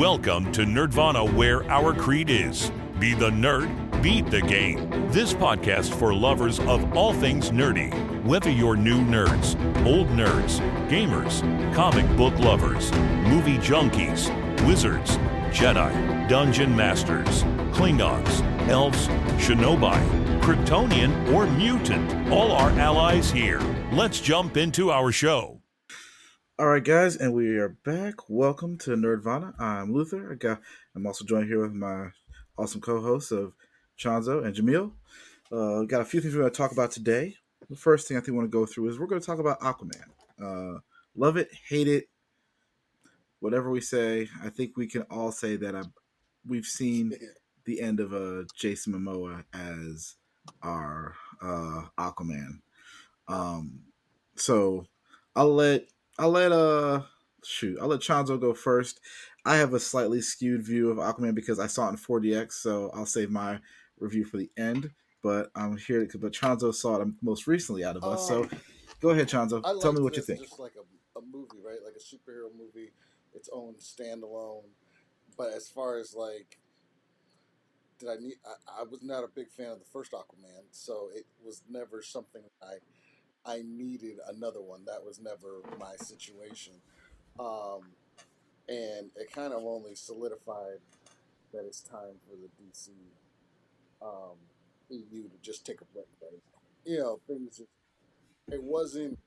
Welcome to Nerdvana, where our creed is be the nerd, beat the game. This podcast for lovers of all things nerdy. Whether you're new nerds, old nerds, gamers, comic book lovers, movie junkies, wizards, Jedi, dungeon masters, Klingons, elves, shinobi, Kryptonian, or mutant, all our allies here. Let's jump into our show. All right, guys, and we are back. Welcome to Nerdvana. I'm Luther. I got, I'm also joined here with my awesome co-hosts of Chanzo and Jamil. Uh, got a few things we're going to talk about today. The first thing I think we want to go through is we're going to talk about Aquaman. Uh, love it, hate it, whatever we say. I think we can all say that I, we've seen the end of uh, Jason Momoa as our uh, Aquaman. Um, so I'll let I'll let uh shoot, I'll let Chanzo go first. I have a slightly skewed view of Aquaman because I saw it in 4DX, so I'll save my review for the end. But I'm here, but Chanzo saw it most recently out of us. so Um, go ahead, Chanzo. I Tell me what you think. Just like a, a movie, right? Like a superhero movie, its own standalone. But as far as like, did I need? I, I was not a big fan of the first Aquaman, so it was never something I I needed another one. That was never my situation. Um, and it kind of only solidified that it's time for the DC um, EU to just take a break. Right? You know, things. Just, it wasn't.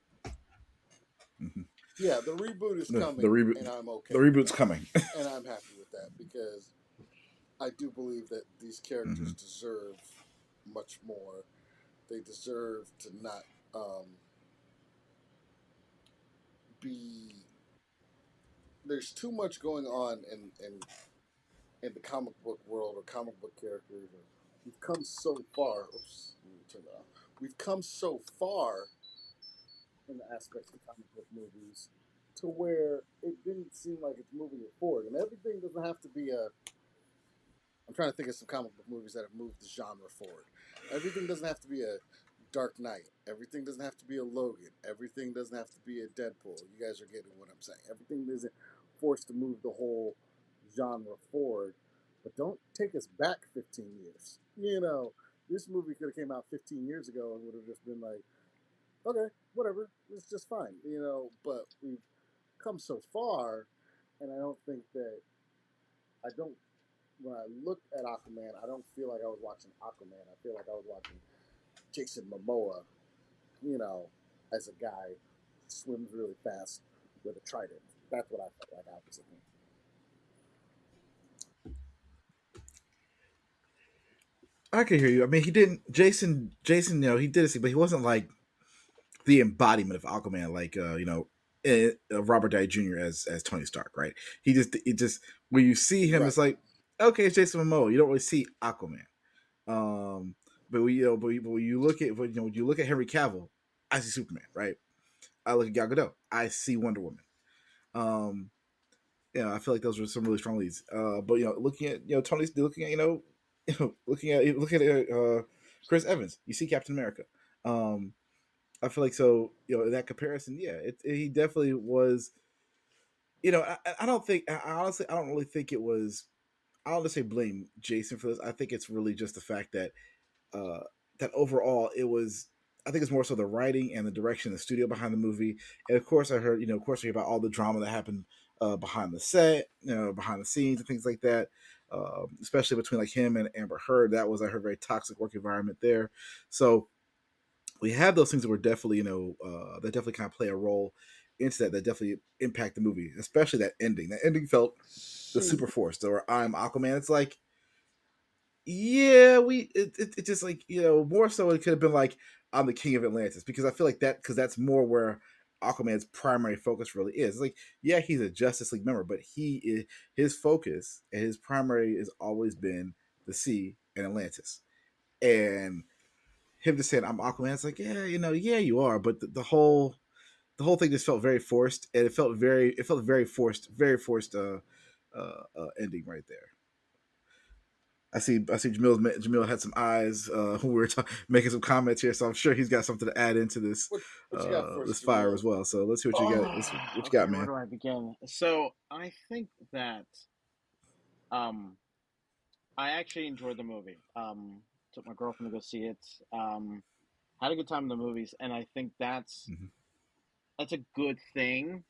Mhm. Yeah, the reboot is The- coming, the reboot- and I'm okay. The reboot's coming. and I'm happy with that because I do believe that these characters Mhm. deserve much more. They deserve to not um, be. There's too much going on in in in the comic book world or comic book characters. We've come so far. Oops, let me turn that off. We've come so far in the aspects of comic book movies to where it didn't seem like it's moving it forward. And everything doesn't have to be a. I'm trying to think of some comic book movies that have moved the genre forward. Everything doesn't have to be a Dark Knight. Everything doesn't have to be a Logan. Everything doesn't have to be a Deadpool. You guys are getting what I'm saying. Everything isn't forced to move the whole genre forward. But don't take us back 15 years. You know, this movie could have came out 15 years ago and would have just been like, okay, whatever, it's just fine. You know, but we've come so far, and I don't think that I don't. When I look at Aquaman, I don't feel like I was watching Aquaman. I feel like I was watching Jason Momoa, you know, as a guy swims really fast with a trident. That's what I felt like I was looking. I can hear you. I mean, he didn't. Jason, Jason, you know, he did it, but he wasn't like the embodiment of Aquaman, like uh, you know, eh, uh, Robert Downey Jr. as as Tony Stark, right? He just, it just when you see him, Right. it's like, okay, it's Jason Momoa. You don't really see Aquaman. Um, but we, you know, but, but when you look at, when, you know, when you look at Henry Cavill, I see Superman, right? I look at Gal Gadot, I see Wonder Woman. Um, you know, I feel like those were some really strong leads. Uh, but you know, looking at you know Tony's looking at you know, you know looking at looking at uh, Chris Evans, you see Captain America. Um, I feel like so you know that comparison, yeah, it, it- he definitely was. You know, I, I don't think I honestly I don't really think it was. I don't say blame Jason for this. I think it's really just the fact that uh, that overall it was. I think it's more so the writing and the direction, the studio behind the movie, and of course I heard you know of course I hear about all the drama that happened uh, behind the set, you know, behind the scenes and things like that. Uh, especially between like him and Amber Heard, that was I heard very toxic work environment there. So we have those things that were definitely you know uh, that definitely kind of play a role into that. That definitely impact the movie, especially that ending. That ending felt the super force or I'm Aquaman. It's like, yeah, we it, it, it just like you know more so it could have been like I'm the king of Atlantis because I feel like that because that's more where Aquaman's primary focus really is. It's like yeah, he's a Justice League member, but he is his focus and his primary has always been the sea and Atlantis, and him just saying I'm Aquaman. It's like yeah, you know, yeah, you are, but the, the whole the whole thing just felt very forced, and it felt very it felt very forced, very forced uh, uh, uh ending right there. I see. I see. Jamil. Jamil had some eyes. Uh, who we were ta- making some comments here, so I'm sure he's got something to add into this What, what uh, us, this fire as well. So let's see what you got. Let's what you Okay, got, Where do I begin? So I think that Um, I actually enjoyed the movie. Um, took my girlfriend to go see it. Um, had a good time in the movies, and I think that's Mhm. that's a good thing.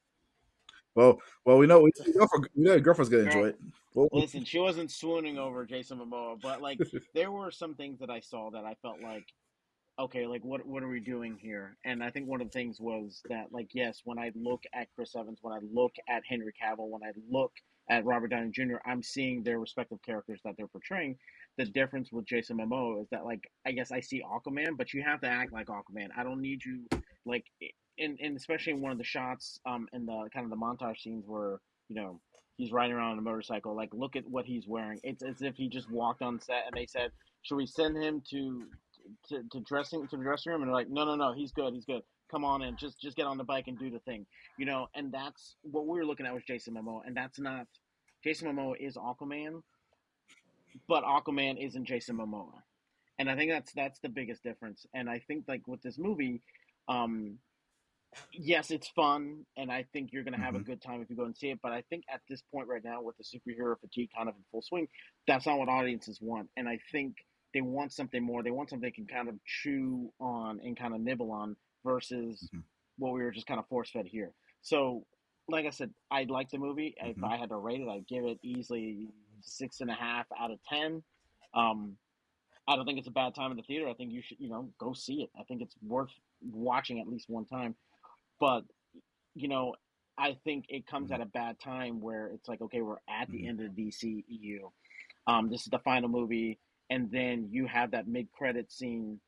Well, well, we know we know, we know your girlfriend's gonna enjoy it. Well, Listen, she wasn't swooning over Jason Momoa, but like there were some things that I saw that I felt like, okay, like what what are we doing here? And I think one of the things was that like yes, when I look at Chris Evans, when I look at Henry Cavill, when I look at Robert Downey Jr., I'm seeing their respective characters that they're portraying. The difference with Jason Momoa is that like I guess I see Aquaman, but you have to act like Aquaman. I don't need you like in, in especially in one of the shots um in the kind of the montage scenes where you know he's riding around on a motorcycle like look at what he's wearing. It's as if he just walked on set and they said should we send him to to, to dressing to the dressing room? And they're like no no no he's good he's good. Come on in just just get on the bike and do the thing. You know and that's what we were looking at was jason momoa and that's not jason momoa is aquaman but aquaman isn't jason momoa. And i think that's that's the biggest difference. And i think like with this movie um yes, it's fun, and I think you're going to have a Mhm. good time if you go and see it. But I think at this point right now, with the superhero fatigue kind of in full swing, that's not what audiences want. And I think they want something more. They want something they can kind of chew on and kind of nibble on versus Mhm. what we were just kind of force fed here. So, like I said, I like the movie. If Mhm. I had to rate it, I'd give it easily six and a half out of ten. Um, I don't think it's a bad time in the theater. I think you should, you know, go see it. I think it's worth watching at least one time. But you know, I think it comes at a bad time where it's like, okay, we're at the Mhm. end of the DCEU. Um, this is the final movie, and then you have that mid-credit scene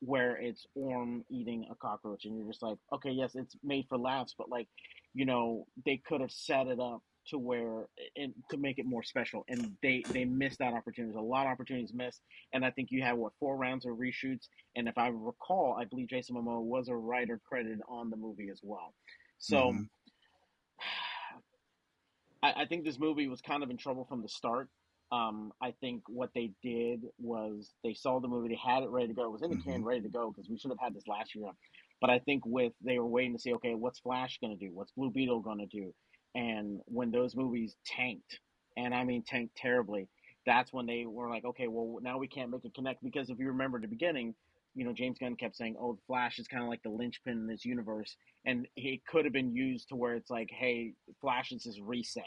where it's Orm eating a cockroach, and you're just like, okay, yes, it's made for laughs, but like, you know, they could have set it up to where and to make it more special, and they they missed that opportunity. There's a lot of opportunities missed, and I think you had what four rounds of reshoots, and if I recall, I believe Jason Momoa was a writer credited on the movie as well. So. Mhm. I, I think this movie was kind of in trouble from the start. Um, I think what they did was they saw the movie, they had it ready to go. It was in the can, Mhm. ready to go because we should have had this last year. But I think with they were waiting to see, okay, what's Flash going to do? What's Blue Beetle going to do? And when those movies tanked, and I mean tanked terribly, that's when they were like, okay, well now we can't make it connect because if you remember the beginning, you know James Gunn kept saying, oh, the Flash is kind of like the linchpin in this universe, and it could have been used to where it's like, hey, Flash is his reset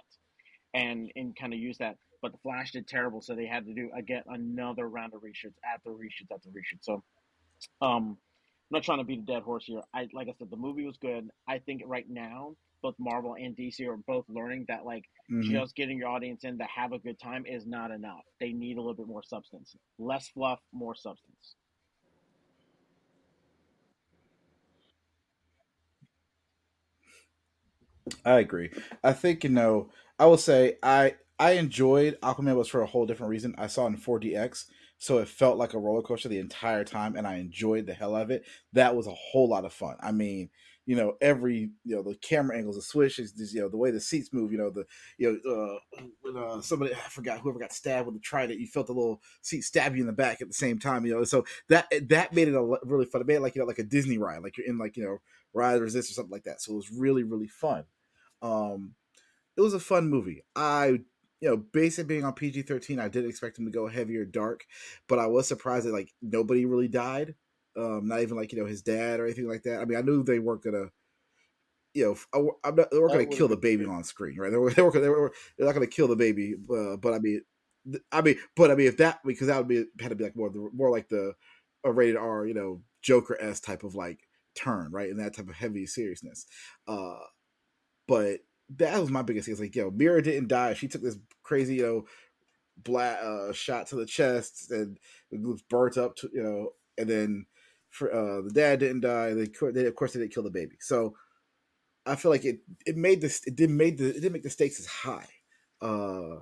and and kind of use that. But the Flash did terrible, so they had to do again another round of reshoots after reshoots after reshoots. So, um, I'm not trying to beat a dead horse here. I like I said, the movie was good. I think right now both Marvel and DC are both learning that like Mhm. just getting your audience in to have a good time is not enough. They need a little bit more substance, less fluff, more substance. I agree. I think you know. I will say I I enjoyed Aquaman was for a whole different reason. I saw it in 4DX, so it felt like a roller coaster the entire time, and I enjoyed the hell of it. That was a whole lot of fun. I mean, you know, every you know the camera angles, the switches, this, you know, the way the seats move. You know, the you know uh, when uh, somebody I forgot whoever got stabbed with the trident, you felt the little seat stab you in the back at the same time. You know, so that that made it a really fun. It made it like you know like a Disney ride, like you're in like you know Ride Resist or something like that. So it was really really fun. Um, it was a fun movie. I, you know, based on being on PG thirteen, I did expect him to go heavier, dark, but I was surprised that like nobody really died. Um, not even like you know his dad or anything like that. I mean, I knew they weren't gonna, you know, I I'm not, they weren't That gonna kill the baby on screen, right? They were, they were, they were they're not gonna kill the baby, uh, but I mean, I mean, but I mean, if that because that would be had to be like more the more like the a rated R, you know, Joker s type of like turn, right, and that type of heavy seriousness. Uh, but that was my biggest thing. It's like, yo, Mera didn't die. She took this crazy, you know, black uh, shot to the chest and it was burnt up to, you know, and then uh, the dad didn't die. They, they of course they didn't kill the baby. So I feel like it it made this it didn't made the it didn't make the stakes as high. Uh,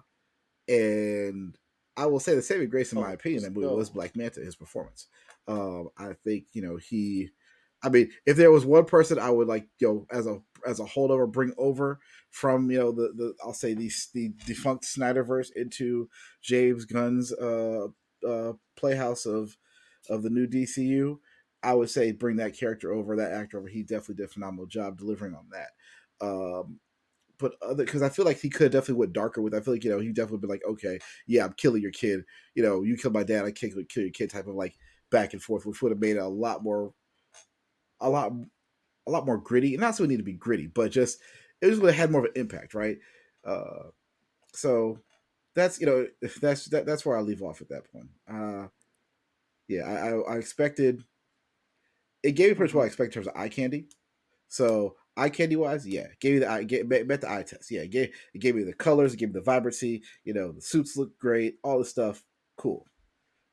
and I will say the saving grace, in my Oh, opinion, in that movie was Black Manta. His performance. Um, I think you know he. I mean, if there was one person I would like, you know, as a as a holdover, bring over from you know the the I'll say the the defunct Snyderverse into James Gunn's uh uh playhouse of of the new DCU, I would say bring that character over, that actor over. He definitely did a phenomenal job delivering on that. Um, but other because I feel like he could definitely went darker with. I feel like you know he definitely been like, okay, yeah, I'm killing your kid. You know, you killed my dad, I kill, kill your kid type of like back and forth, which would have made it a lot more, a lot, a lot more gritty. And Not so it need to be gritty, but just it just would have had more of an impact, right? Uh, so that's you know that's that, that's where I leave off at that point. Uh, yeah, I, I, I expected it gave me pretty much what I expect in terms of eye candy. So eye candy wise, yeah, gave me the eye, met the eye test. Yeah, it gave it gave me the colors, it gave me the vibrancy. You know, the suits look great, all the stuff, cool.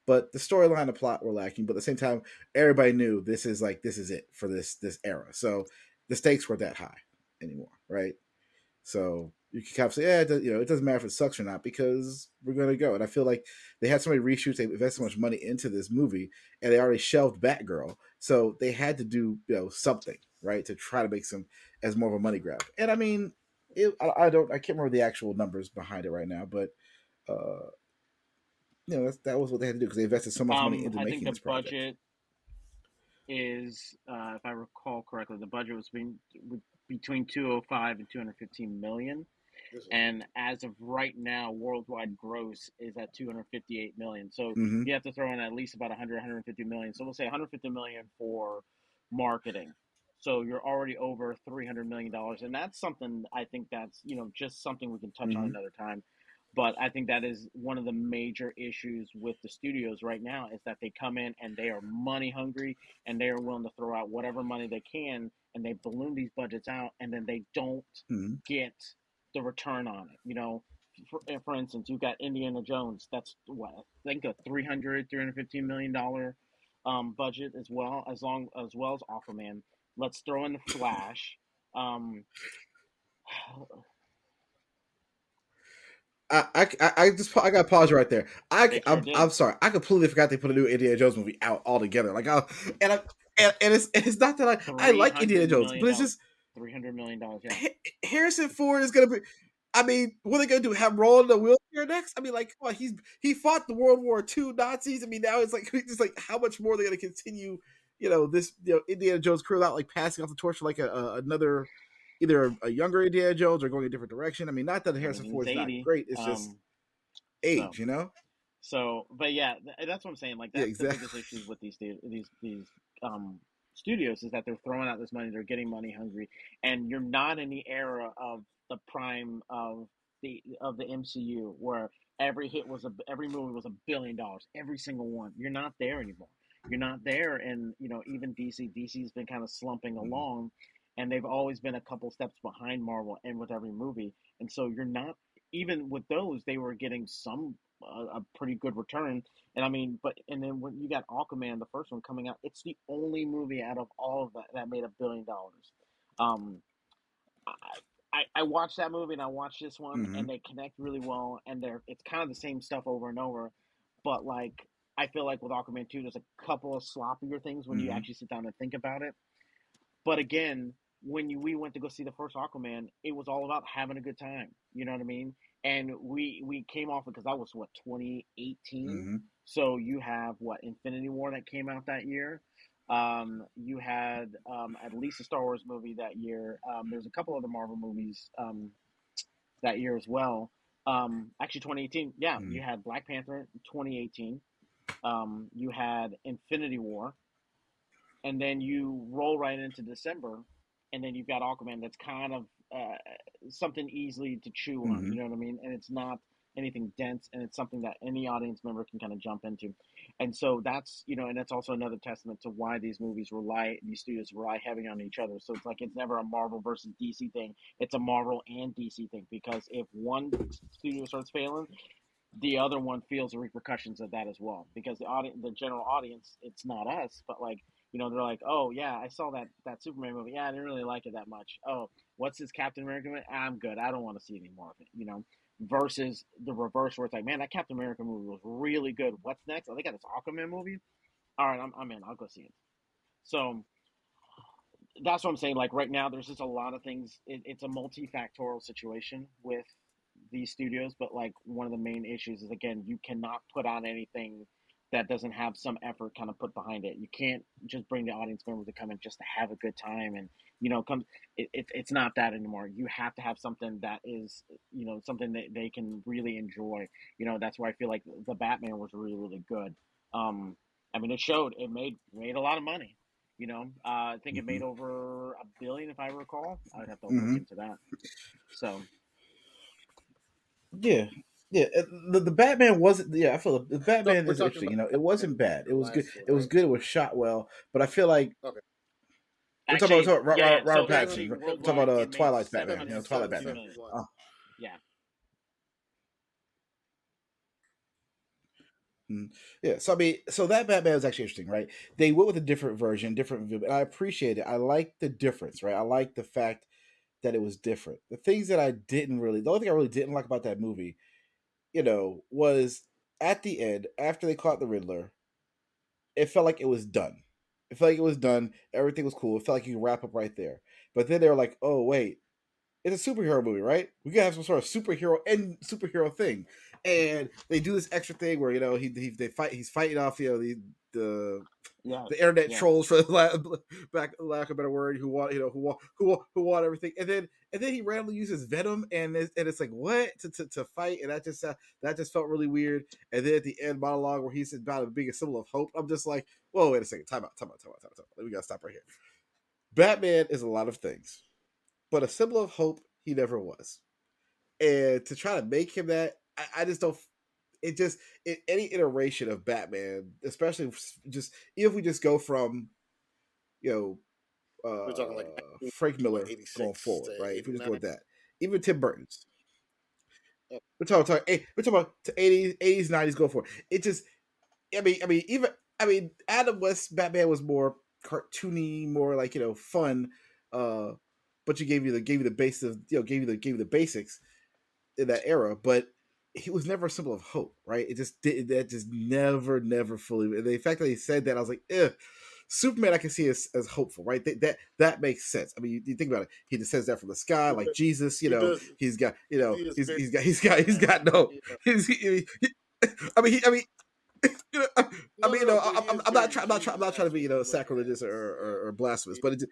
But the storyline and the plot were lacking. But at the same time, everybody knew this is like this is it for this this era. So the stakes were that high anymore, right? So you can kind of say, yeah, you know, it doesn't matter if it sucks or not because we're gonna go. And I feel like they had so many reshoots, they invested so much money into this movie, and they already shelved Batgirl, so they had to do you know something right to try to make some as more of a money grab. And I mean, it, I, I, don't, I can't remember the actual numbers behind it right now, but uh, you know, that was what they had to do because they invested so much um, money into I making think the this project. budget is, uh, if I recall correctly, the budget was between between 205 and 215 million. And as of right now, worldwide gross is at 258 million. So Mhm. you have to throw in at least about 100, 150 million. So we'll say 150 million for marketing. So you're already over 300 million dollars, and that's something I think that's you know just something we can touch on Mhm. another time. But I think that is one of the major issues with the studios right now is that they come in and they are money hungry and they are willing to throw out whatever money they can and they balloon these budgets out and then they don't Mhm. get the return on it. You know, for, eh, for instance, you've got Indiana Jones. That's what I think a 300, 315 million dollar um, budget as well as long as well as Aquaman. Let's throw in the Flash. Um, I, I, I just I got pause right there. I I'm. I'm sorry. I completely forgot they put a new Indiana Jones movie out altogether. Like, I, and I, and, and it's it's not that I, I like Indiana Jones, but it's just three hundred million dollars. Yeah. Harrison Ford is gonna be. I mean, what are they gonna do? Have roll in the wheelchair next? I mean, like, come on, he's he fought the World War II Nazis. I mean, now it's like it's like how much more are they gonna continue? You know, this you know Indiana Jones crew out like passing off the torch for like a, a another either a, a younger Indiana Jones or going a different direction. I mean, not that Harrison He's Ford is not great. It's just um, age, so- you know. So, but yeah, that's what I'm saying. Like Yeah, that's the exactly. biggest issues with these these these um studios is that they're throwing out this money, they're getting money hungry, and you're not in the era of the prime of the of the MCU where every hit was a every movie was a billion dollars, every single one. You're not there anymore. You're not there, and you know even DC. DC's been kind of slumping Mhm. along, and they've always been a couple steps behind Marvel and with every movie, and so you're not even with those they were getting some uh, a pretty good return and i mean but and then when you got aquaman the first one coming out it's the only movie out of all of that that made a billion dollars um I, I I watched that movie and I watched this one Mhm. and they connect really well and they're it's kind of the same stuff over and over, but like I feel like with Aquaman 2 there's a couple of sloppier things when you Mhm. actually sit down and think about it. But again, when you, we went to go see the first Aquaman, it was all about having a good time. You know what I mean? And we we came off because that was what 2018. Mhm. So you have what Infinity War that came out that year. Um, you had um, at least a Star Wars movie that year. Um, there's a couple other Marvel movies um, that year as well. Um, actually, 2018. Yeah, Mhm. you had Black Panther 2018. Um, you had Infinity War, and then you roll right into December, and then you've got Aquaman. That's kind of uh, something easily to chew on. Mhm. You know what I mean? And it's not anything dense, and it's something that any audience member can kind of jump into. And so that's you know, and that's also another testament to why these movies rely, these studios rely heavy on each other. So it's like it's never a Marvel versus DC thing; it's a Marvel and DC thing because if one studio starts failing, the other one feels the repercussions of that as well. Because the audience, the general audience, it's not us, but like you know, they're like, oh yeah, I saw that that Superman movie. Yeah, I didn't really like it that much. Oh, what's this Captain America movie? I'm good. I don't want to see any more of it. You know, versus the reverse where it's like, man, that Captain America movie was really good. What's next? Oh, they got this Aquaman movie. All right, I'm I'm in. I'll go see it. So that's what I'm saying. Like right now, there's just a lot of things. It, it's a multifactorial situation with these studios, but like one of the main issues is again, you cannot put out anything that doesn't have some effort kind of put behind it. You can't just bring the audience members to come in just to have a good time and you know come. It, it, it's not that anymore. You have to have something that is you know something that they can really enjoy. You know that's why I feel like the Batman was really really good. Um, I mean, it showed it made made a lot of money. You know, uh, I think it made Mhm. over a billion if I recall. I'd have to look into that. So Yeah, yeah. uh, The, the Batman wasn't. Yeah, I feel the Batman we're is talking interesting. You know, it wasn't bad. It was good. last year, It was good. It was shot well, but I feel like Okay. we're talking about, Actually, Ro- yeah, Ro- so Robert actually, Pattinson. We're talking about uh, it made Twilight's Batman. You know, Twilight Batman. Oh. yeah, Yeah, so I mean, so that Batman is actually interesting, right? They went with a different version, different view, and I appreciate it. I like the difference, right? I like the fact that it was different. The things that I didn't really, the only thing I really didn't like about that movie, you know, was at the end after they caught the Riddler, it felt like it was done. It felt like it was done. Everything was cool. It felt like you could wrap up right there. But then they were like, "Oh wait, it's a superhero movie, right? We gotta have some sort of superhero and superhero thing." And they do this extra thing where you know he, he they fight. He's fighting off you know the the yeah. the internet yeah. trolls for lack, back lack of a better word who want you know who want who want who want everything and then and then he randomly uses venom and it's, and it's like what to, to, to fight and that just uh, that just felt really weird and then at the end monologue where he's about being a symbol of hope I'm just like whoa wait a second time out time out time out time out, time out. we gotta stop right here Batman is a lot of things but a symbol of hope he never was and to try to make him that I, I just don't it just in any iteration of Batman, especially just if we just go from, you know, uh, We're talking like Frank Miller going forward, right? If we just go with that, even Tim Burton's, Oh. we're talking, talking eh, we're talking about to eighties, eighties, nineties, going forward. It just, I mean, I mean, even I mean, Adam West Batman was more cartoony, more like you know, fun. Uh, but you gave you the gave you the base of you know gave you the gave you the basics in that era, but he was never a symbol of hope, right? It just did that just never, never fully. The fact that he said that, I was like, eh. Superman, I can see as, as hopeful, right? That, that that makes sense. I mean, you, you think about it. He descends that from the sky, like. Jesus. You know, he's got, you know, he's, he's got, he's got, he's got no. He's, he, he- I mean, he, I mean, you know, I, I mean, you know, but I'm, I'm, I'm not trying, I'm not trying, I'm not trying to be, you know, sacrilegious or, or, or blasphemous, but it.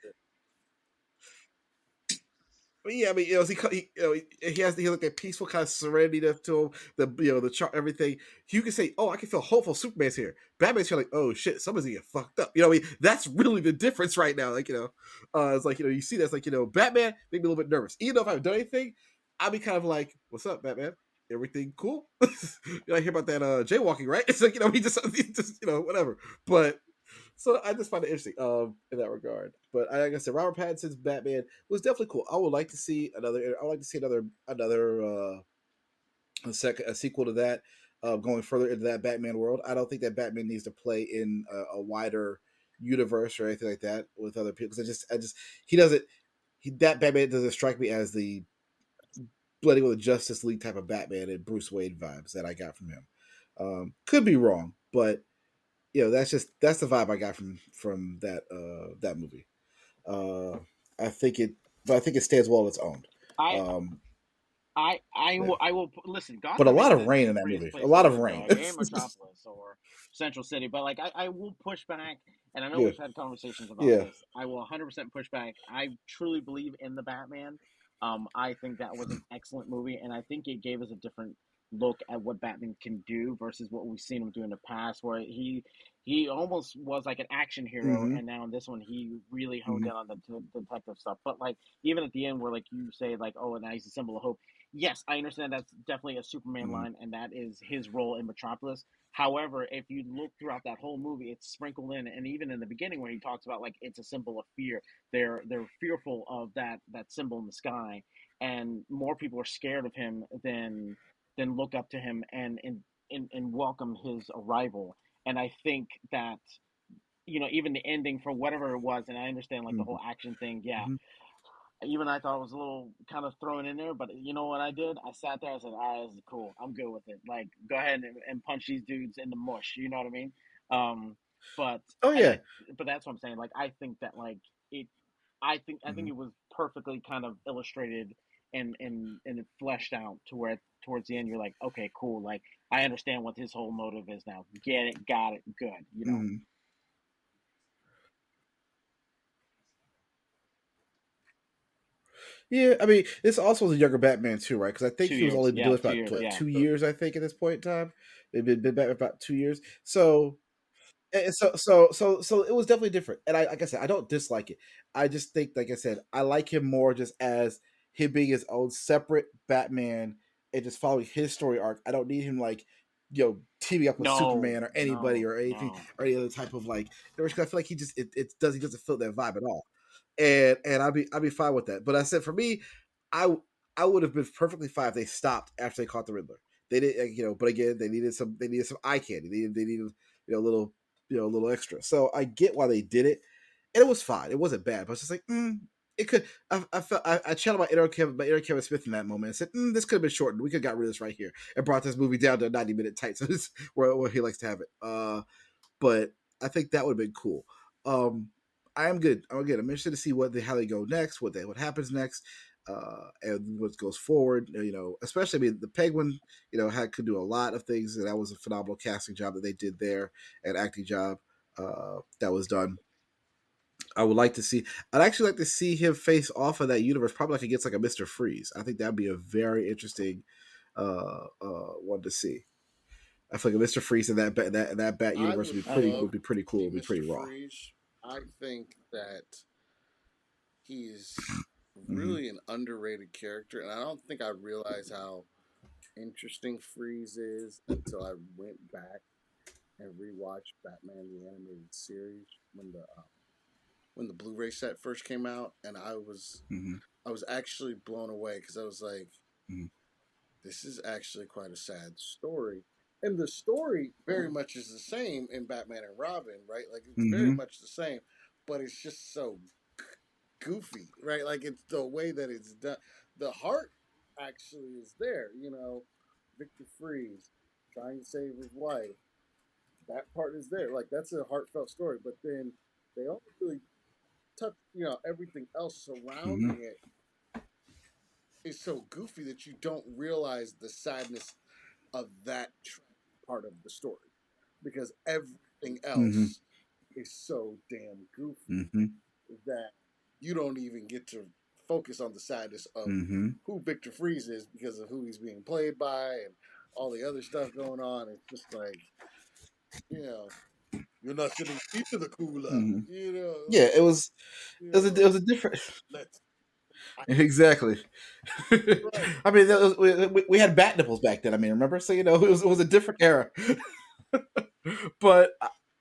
But yeah, I mean, you know, he, he you know, he, he has he has like a peaceful kind of serenity to, him. The you know the chart, everything. You can say, "Oh, I can feel hopeful." Superman's here. Batman's here, like, "Oh shit, somebody's gonna get fucked up." You know, I mean, that's really the difference right now. Like, you know, uh, it's like you know, you see that's like you know, Batman make me a little bit nervous. Even though if I haven't done anything, I'd be kind of like, "What's up, Batman? Everything cool?" you know, I hear about that uh jaywalking, right? It's like you know, he just, he just you know, whatever. But so I just find it interesting um in that regard. But I- like I said, Robert Pattinson's Batman was definitely cool. I would like to see another. I would like to see another another uh a second a sequel to that. Uh, going further into that Batman world, I don't think that Batman needs to play in a, a wider universe or anything like that with other people. Because I just, I just, he doesn't. He that Batman doesn't strike me as the blending with a Justice League type of Batman and Bruce Wayne vibes that I got from him. Um, could be wrong, but you know that's just that's the vibe I got from from that uh that movie. Uh, I think it, but I think it stands well on its own. I Um, I I Yeah. will I will listen. Gotham But a lot of rain in that movie. A lot of rain. Metropolis or Central City. But like I, I will push back, and I know Yeah. we've had conversations about Yeah. this. I will 100 percent push back. I truly believe in the Batman. Um, I think that was an excellent movie, and I think it gave us a different look at what Batman can do versus what we've seen him do in the past, where he he almost was like an action hero, Mhm. and now in this one he really honed Mhm. in on the, the detective stuff. But like even at the end, where like you say like, oh, and now he's a symbol of hope. Yes, I understand that's definitely a Superman Mhm. line, and that is his role in Metropolis. However, if you look throughout that whole movie, it's sprinkled in, and even in the beginning when he talks about like it's a symbol of fear, they're they're fearful of that that symbol in the sky, and more people are scared of him than than look up to him and and and, and welcome his arrival. And I think that you know even the ending for whatever it was, and I understand like the Mhm. whole action thing, yeah. Mhm. Even I thought it was a little kind of thrown in there, but you know what I did? I sat there. I said, "Ah, this is cool. I'm good with it. Like, go ahead and, and punch these dudes in the mush." You know what I mean? Um, but Oh yeah, I- but that's what I'm saying. Like, I think that like it, I think I think Mhm. it was perfectly kind of illustrated and and and it fleshed out to where towards the end you're like, okay, cool, like I understand what his whole motive is now. Get it, got it, good. You know. Mhm. Yeah, I mean, this also was a younger Batman too, right? Because I think Two he was years, only yeah, doing about years, what, yeah. two years, I think, at this point in time. It'd been, been Batman about two years. So, and so, so, so, so it was definitely different. And I, like I said, I don't dislike it. I just think, like I said, I like him more just as him being his own separate Batman and just following his story arc. I don't need him like, you know, teaming up with No, Superman or anybody no, or anything no. or any other type of like. I feel like he just it, it does he doesn't feel that vibe at all. And and I'd be I'd be fine with that. But I said for me, I I would have been perfectly fine if they stopped after they caught the Riddler. They did, like, you know, but again, they needed some they needed some eye candy. They needed, they needed you know a little you know a little extra. So I get why they did it, and it was fine. It wasn't bad. But it's just like, mm, it could. I, I felt I, I channeled my inner Kevin, my inner Kevin Smith in that moment. and said, mm, this could have been shortened. We could have got rid of this right here and brought this movie down to a ninety minute tight. So this is where, where he likes to have it. Uh, but I think that would have been cool. Um, I am good. I'm good. I'm interested to see what they how they go next, what they what happens next, uh, and what goes forward. You know, especially I mean the Penguin, you know, had could do a lot of things, and that was a phenomenal casting job that they did there, and acting job uh, that was done. I would like to see. I'd actually like to see him face off of that universe, probably like against like a Mister Freeze. I think that'd be a very interesting uh, uh, one to see. I feel like a Mister Freeze in that bat, that that Bat universe would be pretty would be pretty cool. Would be Mr. pretty raw. Freeze, I think that he's Mm-hmm. really an underrated character, and I don't think I realized how interesting Freeze is until I went back and rewatched Batman the animated series when the um, when the Blu-ray set first came out, and I was hmm I was actually blown away because I was like, Mhm. this is actually quite a sad story. And the story very much is the same in Batman and Robin, right? Like it's very Mhm. much the same, but it's just so goofy, right? Like it's the way that it's done. The heart actually is there, you know. Victor Fries trying to save his wife. That part is there. Like that's a heartfelt story, but then they don't really touch, you know, everything else surrounding it is so goofy that you don't realize the sadness of that part of the story because everything else Mhm. is so damn goofy hmm that you don't even get to focus on the sadness of hmm who Victor Fries is because of who he's being played by and all the other stuff going on. It's just like, you know, you're not sitting into the cooler, Mhm. you know. Yeah, it was it was a, it was a different let's exactly. I mean, was, we, we- had bat nipples back then. I mean, remember? So you know, it was it was a different era. but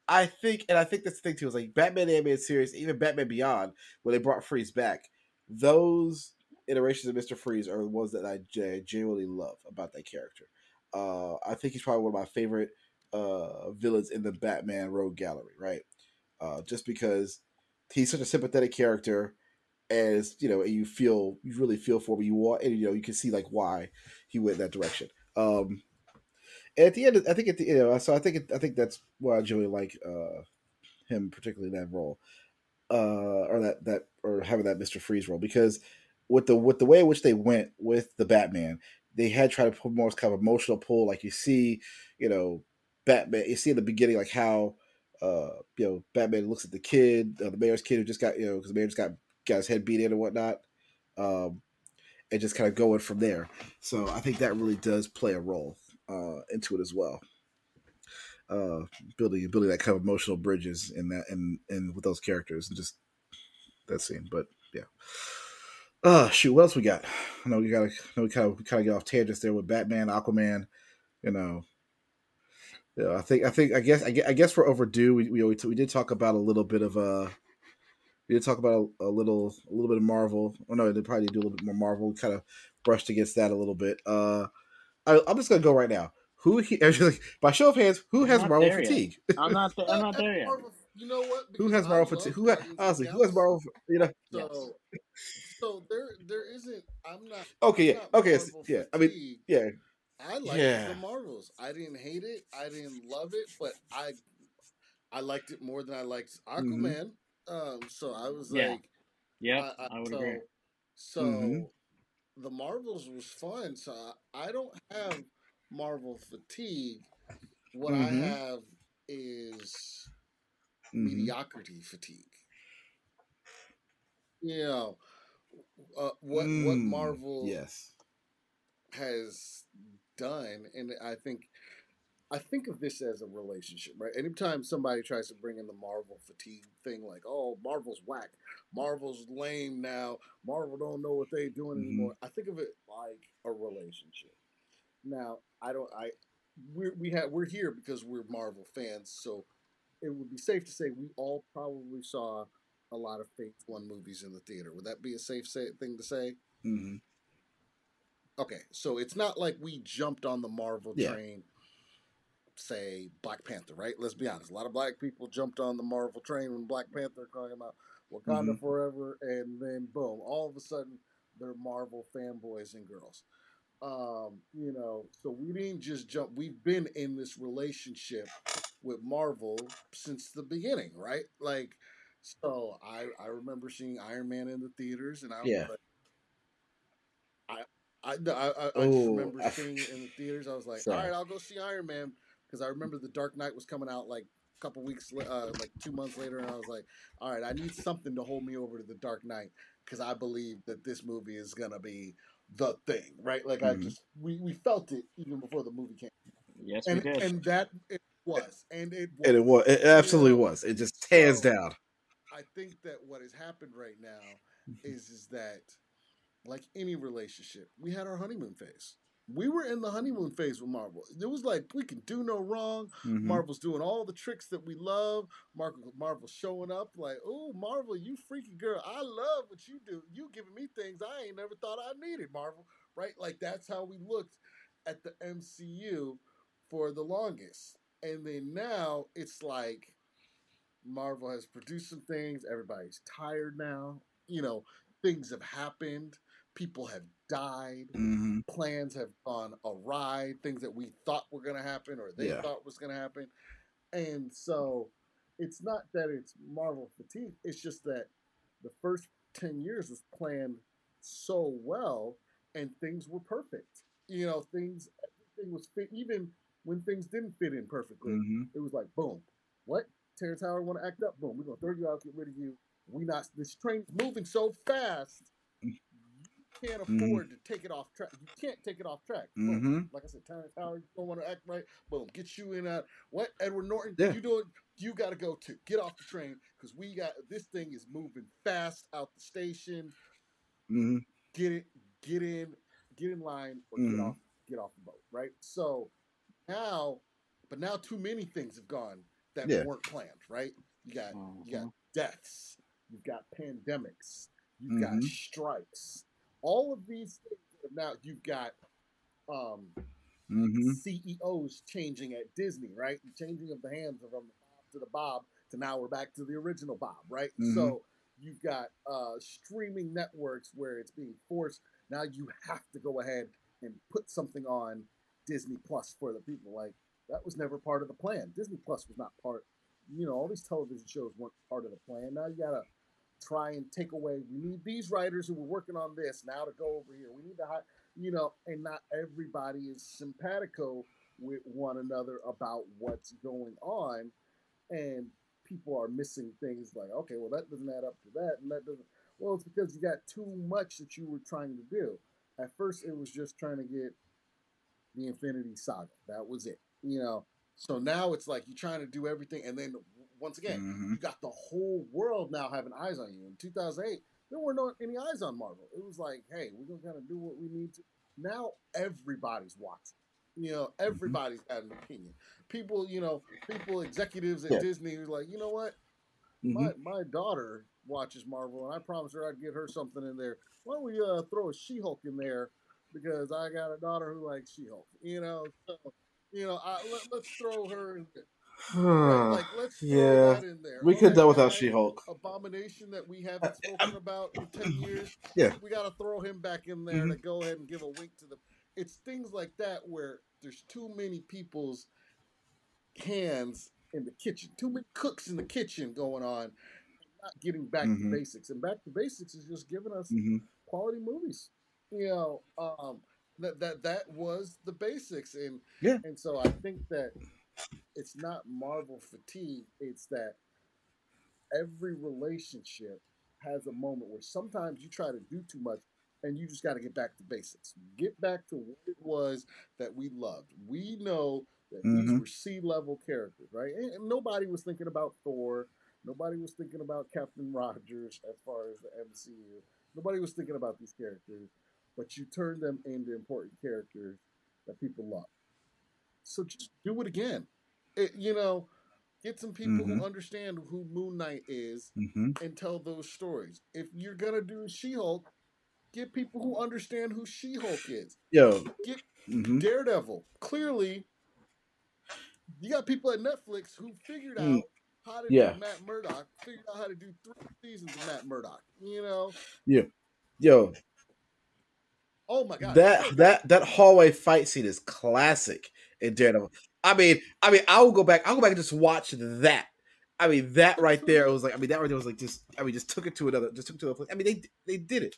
I- think, and I think that's the thing too. Is like Batman the animated series, even Batman Beyond, when they brought Freeze back, those iterations of Mister Freeze are the ones that I ge- genuinely love about that character. Uh, I think he's probably one of my favorite uh, villains in the Batman Rogue Gallery, right? Uh, just because he's such a sympathetic character as you know, and you feel you really feel for him. You want, and you know, you can see like why he went that direction. Um, and at the end, I think at the you know, so I think it, I think that's why I really like uh, him, particularly in that role, uh, or that that or having that Mister Freeze role because with the with the way in which they went with the Batman, they had tried to put more kind of emotional pull, like you see, you know, Batman. You see in the beginning, like how. Uh, you know, Batman looks at the kid, uh, the mayor's kid who just got, you know, because the mayor just got got his head beat in and whatnot, um, and just kind of going from there. So I think that really does play a role uh, into it as well. Uh, building building that kind of emotional bridges in that and and with those characters and just that scene. But yeah. Uh shoot, what else we got? I know we got. I know we kind of we kind of get off tangents there with Batman, Aquaman. You know, yeah. I think I think I guess I guess, I guess we're overdue. We we we did talk about a little bit of uh we did talk about a, a little a little bit of Marvel. Oh no, they probably do a little bit more Marvel. We kind of brushed against that a little bit. Uh, I, I'm just gonna go right now. Who he, by show of hands, who I'm has Marvel there yet. fatigue? I'm not. Th- I'm not there yet. You know what? Who has Marvel fatigue? Who has honestly? Who has Marvel? You know? So, so there, there isn't. I'm not. Okay, I'm yeah, not okay, Marvel yeah. I mean, yeah, I liked Yeah. the Marvels. I didn't hate it. I didn't love it, but I, I liked it more than I liked Mm-hmm. Aquaman. Um, so I was Yeah. like, Yep, I, I would so, agree. So Mhm. the Marvels was fun, so I, I don't have Marvel fatigue. What Mhm. I have is Mhm. mediocrity fatigue. You know, uh, what what Mm, Marvel Yes. has done, and I think I think of this as a relationship, right? Anytime somebody tries to bring in the Marvel fatigue thing, like, oh, Marvel's whack, Marvel's lame now, Marvel don't know what they're doing Mhm. anymore. I think of it like a relationship. Now, I don't, I, we're, we have, we're here because we're Marvel fans, so it would be safe to say we all probably saw a lot of Phase One movies in the theater. Would that be a safe say, thing to say? hmm Okay, so it's not like we jumped on the Marvel Yeah. train, say Black Panther, right? Let's be honest. A lot of black people jumped on the Marvel train when Black Panther came out, Wakanda Mhm. Forever, and then boom, all of a sudden they're Marvel fanboys and girls. Um, you know, so we didn't just jump. We've been in this relationship with Marvel since the beginning, right? Like, so I I remember seeing Iron Man in the theaters, and I was Yeah. like, I I I, I, I just remember seeing it in the theaters. I was like, Sorry. all right, I'll go see Iron Man because I remember the Dark Knight was coming out like a couple weeks, uh, like two months later, and I was like, all right, I need something to hold me over to the Dark Knight because I believe that this movie is gonna be the thing, right? Like I Mhm. just we, we felt it even before the movie came, Yes, and we did. and that it was, and it was. And it was. It absolutely You know, was. It just tears so- down. I think that what has happened right now is is that like any relationship, we had our honeymoon phase. We were in the honeymoon phase with Marvel. It was like we can do no wrong. Mhm. Marvel's doing all the tricks that we love. Marvel, Marvel's showing up like, oh, Marvel, you freaky girl. I love what you do. You giving me things I ain't never thought I needed, Marvel. Right? Like that's how we looked at the MCU for the longest. And then now it's like Marvel has produced some things. Everybody's tired now. You know, things have happened. People have died Mhm. plans have gone awry, things that we thought were going to happen or they Yeah. thought was going to happen. And so it's not that it's Marvel fatigue, it's just that the first 10 years was planned so well and things were perfect. You know, things, everything was fit, even when things didn't fit in perfectly. Mhm. It was like, boom, what? Terrence Howard want to act up? Boom, we're going to throw you out, get rid of you. We not, this train's moving so fast can't Mhm. afford to take it off track. You can't take it off track. Mhm. Like I said, Terrence Howard don't want to act right. Boom, get you in a what? Edward Norton, Yeah. you doing? You got to go too. Get off the train because we got this thing is moving fast out the station. Mhm. Get it, get in, get in line, or get Mhm. off, get off the boat. Right. So now, but now too many things have gone that Yeah. weren't planned. Right. You got you got Mhm. deaths, you've got pandemics, you've got strikes. All of these things now you've got um, Mhm. CEOs changing at Disney, right? The changing of the hands from the Bob to the Bob to now we're back to the original Bob, right? Mhm. So you've got uh, streaming networks where it's being forced. Now you have to go ahead and put something on Disney Plus for the people. Like that was never part of the plan. Disney Plus was not part. You know, all these television shows weren't part of the plan. Now you gotta try and take away. We need these writers who were working on this now to go over here. We need to you know, and not everybody is simpatico with one another about what's going on, and people are missing things like, okay, well that doesn't add up to that, and that doesn't. Well, it's because you got too much that you were trying to do. At first, it was just trying to get the Infinity Saga. That was it, you know. So now it's like you're trying to do everything, and then once again, Mhm. you got the whole world now having eyes on you. In 2008, there weren't any eyes on Marvel. It was like, hey, we're gonna kind of do what we need to. Now everybody's watching. You know, everybody's got an opinion. People, you know, people, executives at Yeah. Disney are like, you know what? Mhm. My my daughter watches Marvel, and I promised her I'd get her something in there. Why don't we uh, throw a She-Hulk in there? Because I got a daughter who likes She-Hulk. You know, so you know, I, let, let's throw her in there. Right? Like, let's throw yeah. that in there. We could have done without She Hulk. Abomination that we haven't spoken about in ten years. Yeah. we got to throw him back in there Mhm. to go ahead and give a wink to the. It's things like that where there's too many people's hands in the kitchen, too many cooks in the kitchen going on, not getting back Mhm. to basics. And back to basics is just giving us Mhm. quality movies. you know, um, that that that was the basics, and Yeah. and so I think that it's not Marvel fatigue; it's that every relationship has a moment where sometimes you try to do too much, and you just got to get back to basics. Get back to what it was that we loved. We know that these Mhm. were sea level characters, right? And, and nobody was thinking about Thor. Nobody was thinking about Captain Rogers as far as the MCU. Nobody was thinking about these characters, but you turned them into important characters that people love. So just do it again. It, you know, get some people Mhm. who understand who Moon Knight is hmm and tell those stories. If you're gonna do She Hulk, get people who understand who She Hulk is. Yo. Get hmm Daredevil. Clearly, you got people at Netflix who figured out Mm. how to Yeah. do Matt Murdock, figured out how to do three seasons of Matt Murdock. You know, Yeah. Yo, oh my god, that that that hallway fight scene is classic in Daredevil. I mean, I mean, I will go back. I'll go back and just watch that. I mean, that right there it was like. I mean, that right there was like just. I mean, just took it to another. Just took it to another place. I mean, they they did it.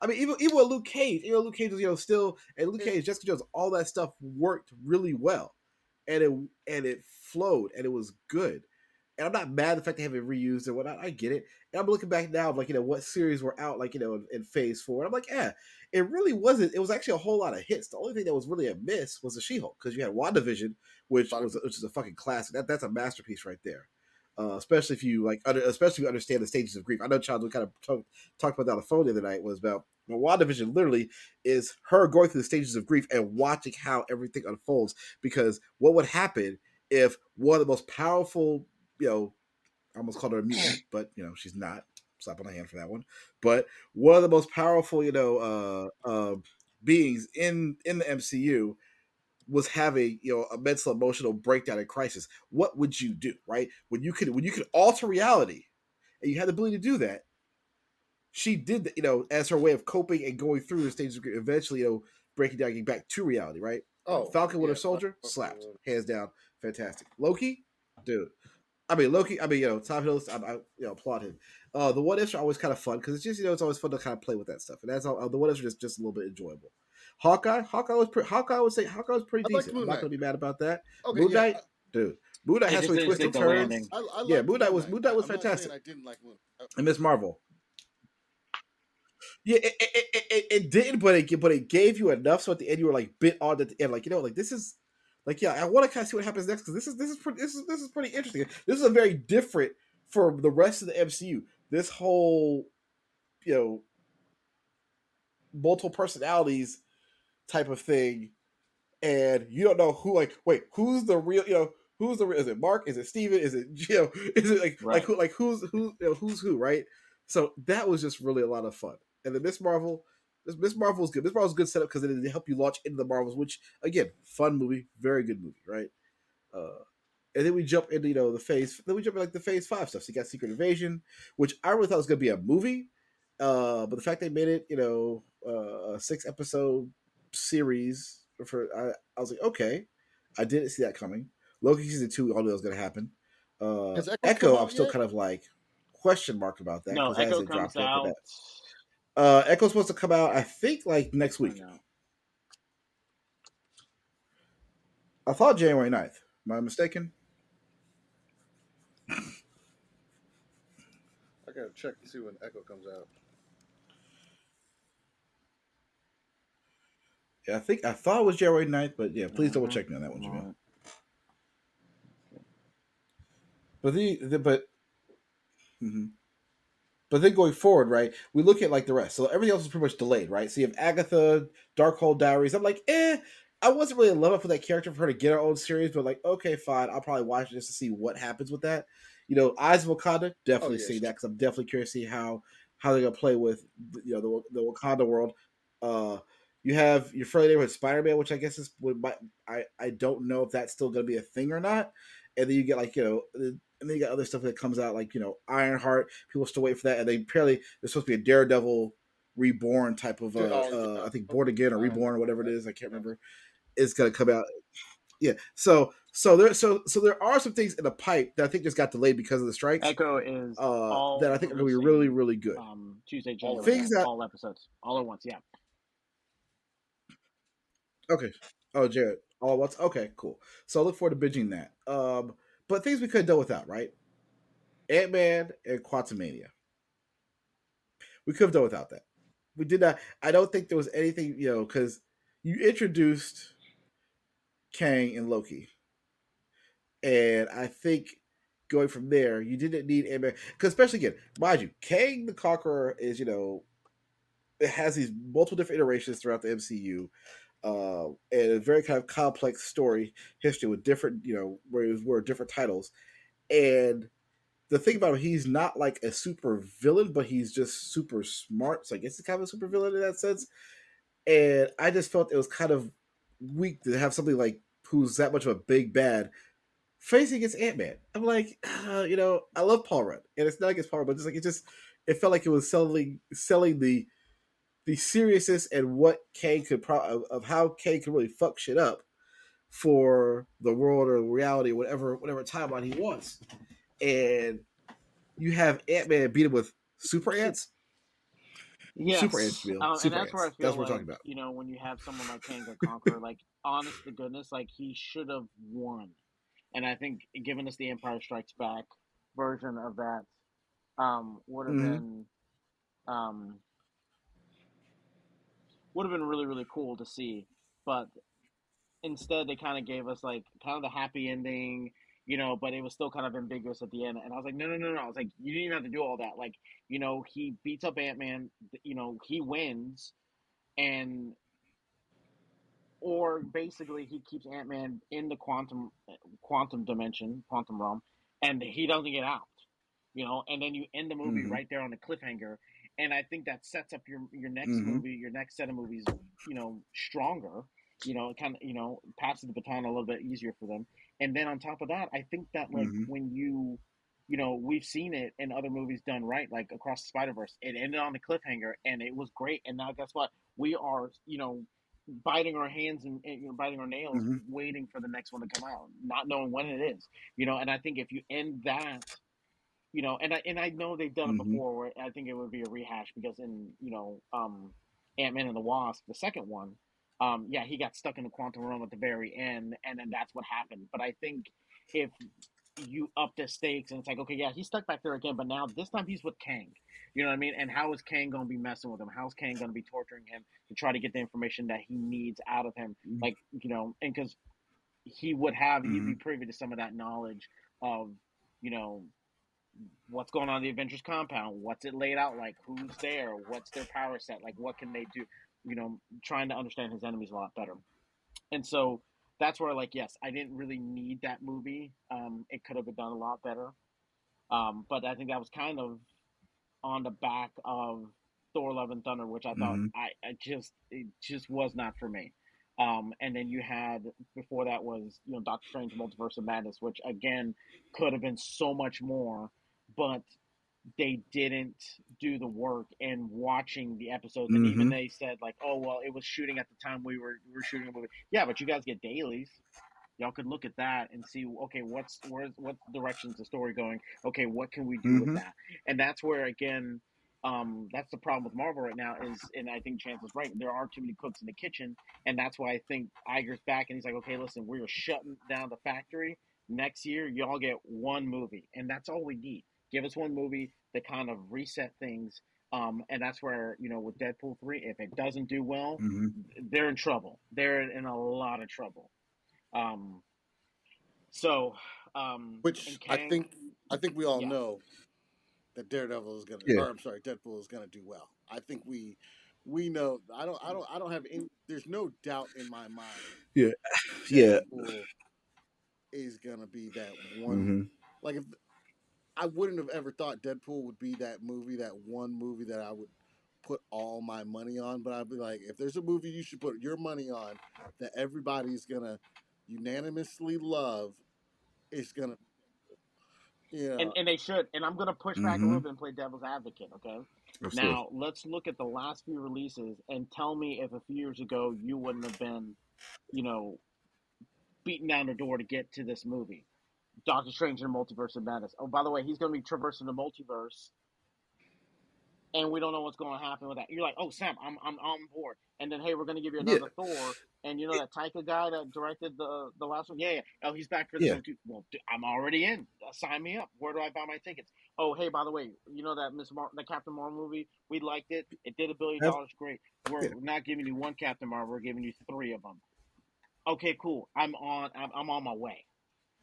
I mean, even even with Luke Cage, you know, Luke Cage was you know still and Luke Cage, Jessica Jones, all that stuff worked really well, and it and it flowed and it was good. And I'm not mad at the fact they haven't reused and whatnot. I get it. And I'm looking back now of like you know what series were out like you know in, in Phase Four. And I'm like, yeah, it really wasn't. It was actually a whole lot of hits. The only thing that was really a miss was the She-Hulk because you had WandaVision, which was which is a fucking classic. That that's a masterpiece right there. Uh, especially if you like, under, especially if you understand the stages of grief. I know we kind of talk, talked about that on the phone the other night. Was about well, WandaVision literally is her going through the stages of grief and watching how everything unfolds. Because what would happen if one of the most powerful, you know, I almost called her a mutant, but you know she's not. Slap on the hand for that one. But one of the most powerful, you know, uh, uh, beings in in the MCU was having you know a mental emotional breakdown and crisis. What would you do, right? When you could when you could alter reality, and you had the ability to do that, she did that, you know, as her way of coping and going through the stages eventually, you know, breaking down, getting back to reality, right? oh Falcon Winter yeah, Soldier, slapped, hands down, fantastic. Loki, dude. I mean Loki. I mean you know Tom Hiddleston. I, I you know applaud him. Uh, the what ifs are always kind of fun because it's just you know it's always fun to kind of play with that stuff, and that's all. Uh, the what ifs are just just a little bit enjoyable. Hawkeye, Hawkeye was pretty. Hawkeye would say Hawkeye was pretty I liked decent. Moon I'm not gonna be mad about that. Okay, Moon yeah, Knight, dude. Moon Knight has just some didn't twists and turns. I, I Yeah, liked Moon Knight was- Moon Knight was I'm fantastic. saying I didn't like Moon. And Miss Marvel. Yeah, it, it, it, it, it didn't, but it but it gave you enough so at the end you were like bit on at the end, like you know, like this is like yeah, I want to kind of see what happens next because this is this is pretty this is this is pretty interesting. This is a very different from the rest of the MCU. This whole you know multiple personalities type of thing, and you don't know who like wait who's the real you know who's the real is it Mark? Is it Steven? Is it you know is it like like who like who's who you know, who's who right? So that was just really a lot of fun. And then Miss Marvel this Miss Marvel was good. Miss Marvel's a good setup because it did help you launch into the Marvels which again fun movie very good movie right? Uh and then we jump into you know the phase then we jump into like the phase five stuff. So you got Secret Invasion which I really thought was gonna be a movie uh but the fact they made it you know uh, a six episode series for I, I was like okay. I didn't see that coming. Loki season two all knew that was gonna happen. Uh Echo Echo I'm out still yet? kind of like question mark about that No, 'cause that Echo comes dropped out. that- uh Echo's supposed to come out I think like next week know. I thought January 9th am I mistaken I gotta check to see when Echo comes out. yeah I think I thought it was January 9th but yeah please double Mhm. check me on that one Jamil But the, the but, mhm. But then going forward, right? We look at like the rest. So everything else is pretty much delayed, right? So you have Agatha, Darkhold Diaries. I'm like, eh. I wasn't really in love with that character for her to get her own series, but like, okay, fine. I'll probably watch it just to see what happens with that. You know, Eyes of Wakanda, definitely Oh, yeah, see that because I'm definitely curious to see how how they're gonna play with you know the the Wakanda world. Uh, you have your friendly neighborhood Spider Man, which I guess is I I don't know if that's still gonna be a thing or not. And then you get like you know, and then you got other stuff that comes out like you know Ironheart. People still wait for that, and they apparently there's supposed to be a Daredevil reborn type of uh, oh, uh. I think Born Again or Reborn or whatever it is. I can't remember. It's gonna come out. Yeah. So so there so so there are some things in the pipe that I think just got delayed because of the strikes. Echo is Uh, all that I think are gonna be really really good. um, Tuesday, All January. things that- all episodes, all at once. Yeah. Okay. Oh, Jared. Oh, what's okay? Cool. So I look forward to binging that. Um, but things we could have done without, right? Ant Man and Quantumania. We could have done without that. We did not. I don't think there was anything, you know, because you introduced Kang and Loki, and I think going from there, you didn't need Ant Man because, especially again, mind you, Kang the Conqueror is, you know, it has these multiple different iterations throughout the MCU. Uh, and a very kind of complex story history with different, you know, where it was were different titles, and the thing about him, he's not like a super villain, but he's just super smart. So I guess he's kind of a super villain in that sense. And I just felt it was kind of weak to have something like who's that much of a big bad facing against Ant Man. I'm like, uh, you know, I love Paul Rudd, and it's not against Paul Rudd, but just like it just it felt like it was selling selling the the seriousness and what Kang could pro- of, of how Kang could really fuck shit up for the world or reality, or whatever whatever timeline he wants and you have Ant Man beat him with super ants. Yes. Super ants, Bill. Um, super and that's where I feel That's what like, we're talking about. you know, when you have someone like Kang the Conqueror, like, honest to goodness, like, he should have won. And I think giving us the Empire Strikes Back version of that um, would have Mhm. been um, would have been really really cool to see. But instead, they kind of gave us like kind of the happy ending, you know. But it was still kind of ambiguous at the end. And I was like, no, no, no, no. I was like, you didn't even have to do all that. Like, you know, he beats up Ant Man. You know, he wins, and or basically he keeps Ant Man in the quantum quantum dimension, quantum realm, and he doesn't get out. You know, and then you end the movie Mhm. right there on the cliffhanger, and I think that sets up your your next Mhm. movie, your next set of movies, you know, stronger. You know, kind of you know passes the baton a little bit easier for them. And then on top of that, I think that like Mhm. when you you know, we've seen it in other movies done right, like across the Spider Verse. It ended on the cliffhanger, and it was great. And now, guess what? We are, you know, biting our hands and, and, you know, biting our nails, Mhm. waiting for the next one to come out, not knowing when it is. You know, and I think if you end that, you know, and I and I know they've done it Mhm. before. Where I think it would be a rehash because in you know, um, Ant Man and the Wasp, the second one. Um, yeah, he got stuck in the quantum realm at the very end, and then that's what happened. But I think if you up the stakes and it's like, okay, yeah, he's stuck back there again, but now this time he's with Kang. You know what I mean? And how is Kang going to be messing with him? How's Kang going to be torturing him to try to get the information that he needs out of him? Mhm. Like, you know, and because he would have, he'd be Mhm. privy to some of that knowledge of, you know, what's going on in the Avengers compound, what's it laid out like, who's there, what's their power set, like, what can they do? You know, trying to understand his enemies a lot better. And so that's where, like, yes, I didn't really need that movie. Um, it could have been done a lot better. Um, but I think that was kind of on the back of Thor: Love and Thunder, which I thought Mhm. I, I just it just was not for me. Um, and then you had before that was you know Doctor Strange: Multiverse of Madness, which again could have been so much more, but they didn't do the work and watching the episodes and even Mhm. they said like oh well it was shooting at the time we were we were shooting a movie yeah but you guys get dailies y'all could look at that and see okay what's where's what direction's the story going okay what can we do Mhm. with that and that's where again um, that's the problem with Marvel right now is, and I think Chanzo is right. There are too many cooks in the kitchen, and that's why I think Iger's back, and he's like, okay, listen, we're shutting down the factory next year. Y'all get one movie, and that's all we need. Give us one movie that kind of reset things, um, and that's where you know with Deadpool three, if it doesn't do well, Mhm. they're in trouble. They're in a lot of trouble. Um, so, um, Which and I think I think we all Yeah. know that Daredevil is gonna Yeah. or I'm sorry, Deadpool is gonna do well. I think we we know I don't I don't I don't have any there's no doubt in my mind. Yeah. that Yeah. Deadpool is gonna be that one Mhm. like if I wouldn't have ever thought Deadpool would be that movie, that one movie that I would put all my money on, but I'd be like, if there's a movie you should put your money on that everybody's gonna unanimously love, it's gonna you know and, and they should. And I'm going to push back a Mhm. little bit and play devil's advocate. Okay. Absolutely. Now let's look at the last few releases and tell me if a few years ago you wouldn't have been, you know, beating down the door to get to this movie. Doctor Strange and the Multiverse of Madness. Oh, by the way, he's going to be traversing the multiverse and we don't know what's going to happen with that. You're like, oh Sam, I'm I'm on board. And then hey, we're going to give you another yeah. Thor, and you know that Taika guy that directed the the last one. Yeah, yeah. Oh, he's back for this yeah. too. Well, I'm already in. Uh, sign me up. Where do I buy my tickets? Oh, hey, by the way, you know that Miss Mar- the Captain Marvel movie? We liked it. It did a billion dollars. Great. We're yeah. not giving you one Captain Marvel. We're giving you three of them. Okay, cool. I'm on. I'm, I'm on my way.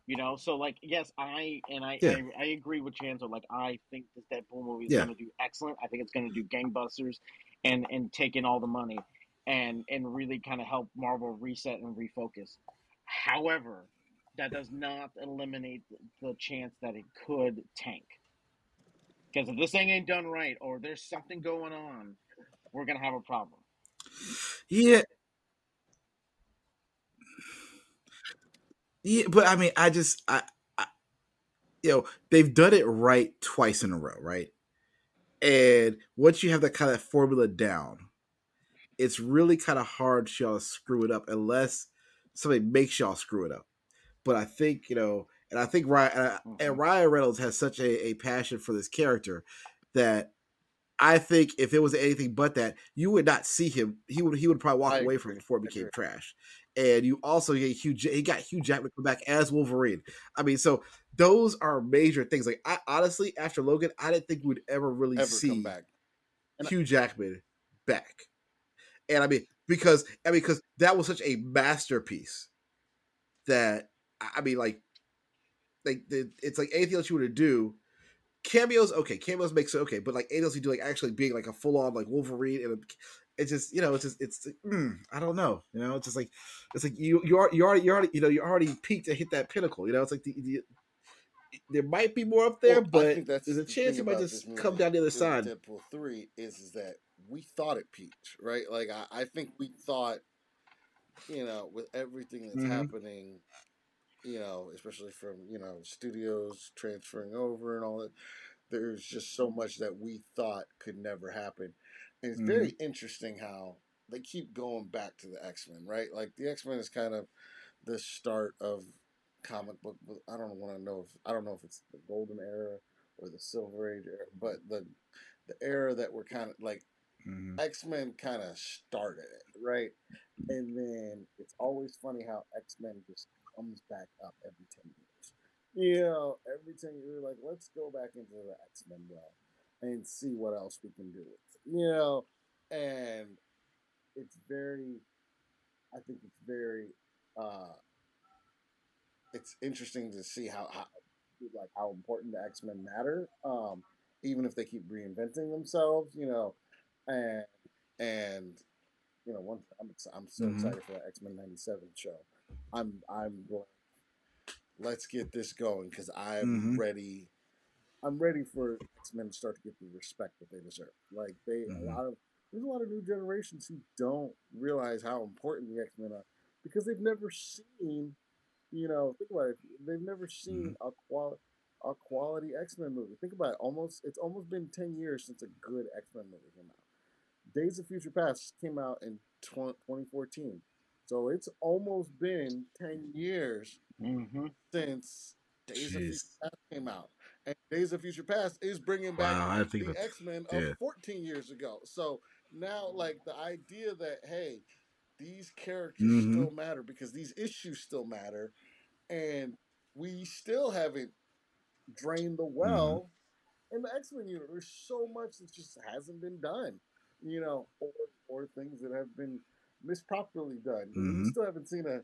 You know, so like, yes, I and I yeah. I, I, agree with Chanzo. Like, I think this Deadpool movie is yeah. going to do excellent. I think it's going to do gangbusters, and and take in all the money, and and really kind of help Marvel reset and refocus. However, that does not eliminate the chance that it could tank. Because if this thing ain't done right, or there's something going on, we're gonna have a problem. Yeah, Yeah, but I mean, I just, I, I, you know, they've done it right twice in a row, right? And once you have that kind of formula down, it's really kind of hard to y'all screw it up unless somebody makes y'all screw it up. But I think you know, and I think Ryan and mm-hmm. Ryan Reynolds has such a, a passion for this character that I think if it was anything but that, you would not see him. He would he would probably walk I away agree. from it before it became trash and you also get Hugh. He got Hugh Jackman come back as Wolverine. I mean, so those are major things. Like I honestly, after Logan, I didn't think we'd ever really ever see back. Hugh I, Jackman back. And I mean, because I mean, because that was such a masterpiece that I mean, like, like the, it's like anything else you were to do. Cameos, okay, cameos makes it okay, but like anything else you do, like actually being like a full on like Wolverine and it's just you know it's just it's mm, I don't know you know it's just like it's like you you are you already you already you know you already peaked to hit that pinnacle you know it's like the, the there might be more up there well, but there's a chance you might just come down the other side. Deadpool three is is that we thought it peaked right like I, I think we thought you know with everything that's mm-hmm. happening you know especially from you know studios transferring over and all that there's just so much that we thought could never happen it's mm-hmm. very interesting how they keep going back to the X Men, right? Like the X Men is kind of the start of comic book. I don't want to know if I don't know if it's the golden era or the silver age era, but the the era that we're kind of like mm-hmm. X Men kind of started it, right? And then it's always funny how X Men just comes back up every ten years. You know, every ten years, like let's go back into the X Men realm and see what else we can do with you know, and it's very, I think it's very, uh, it's interesting to see how, how like how important the X Men matter, um, even if they keep reinventing themselves, you know, and and you know, one I'm I'm so mm-hmm. excited for the X Men '97 show. I'm I'm going. Let's get this going because I'm mm-hmm. ready I'm ready for Men start to get the respect that they deserve. Like they mm-hmm. a lot of there's a lot of new generations who don't realize how important the X Men are because they've never seen, you know, think about it. They've never seen mm-hmm. a quality a quality X Men movie. Think about it. Almost it's almost been ten years since a good X Men movie came out. Days of Future Past came out in 2014. So it's almost been 10 years mm-hmm. since Days Jeez. of Future Past came out and Days of Future Past is bringing back wow, the X Men of yeah. 14 years ago. So now, like the idea that hey, these characters mm-hmm. still matter because these issues still matter, and we still haven't drained the well mm-hmm. in the X Men universe. There's so much that just hasn't been done, you know, or or things that have been misproperly done. Mm-hmm. We still haven't seen a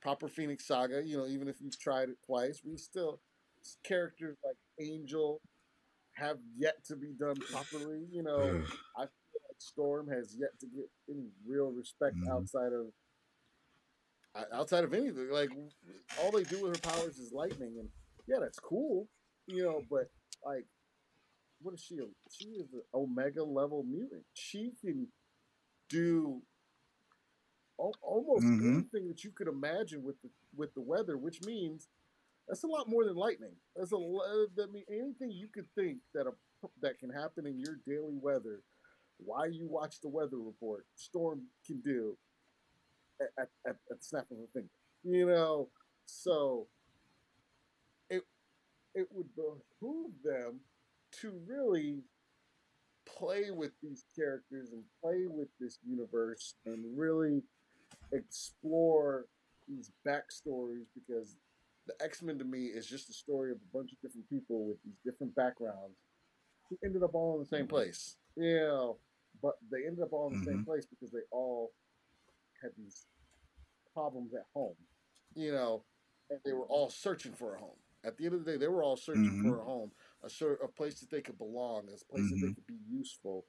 proper Phoenix Saga. You know, even if you've tried it twice, we still characters like Angel have yet to be done properly. You know, I feel like Storm has yet to get any real respect mm-hmm. outside of outside of anything. Like all they do with her powers is lightning, and yeah, that's cool. You know, but like, what is she? She is an Omega level mutant. She can do almost mm-hmm. anything that you could imagine with the with the weather, which means that's a lot more than lightning. That's a uh, I mean anything you could think that a that can happen in your daily weather while you watch the weather report, storm can do at, at, at the snap of a finger. You know, so it it would behoove them to really play with these characters and play with this universe and really explore these backstories because the X Men to me is just a story of a bunch of different people with these different backgrounds who ended up all in the same place. Yeah, but they ended up all in the same Mhm. place because they all had these problems at home, you know, and they were all searching for a home. At the end of the day, they were all searching Mhm. for a home, a sort a place that they could belong, a place that they Mhm. could be useful,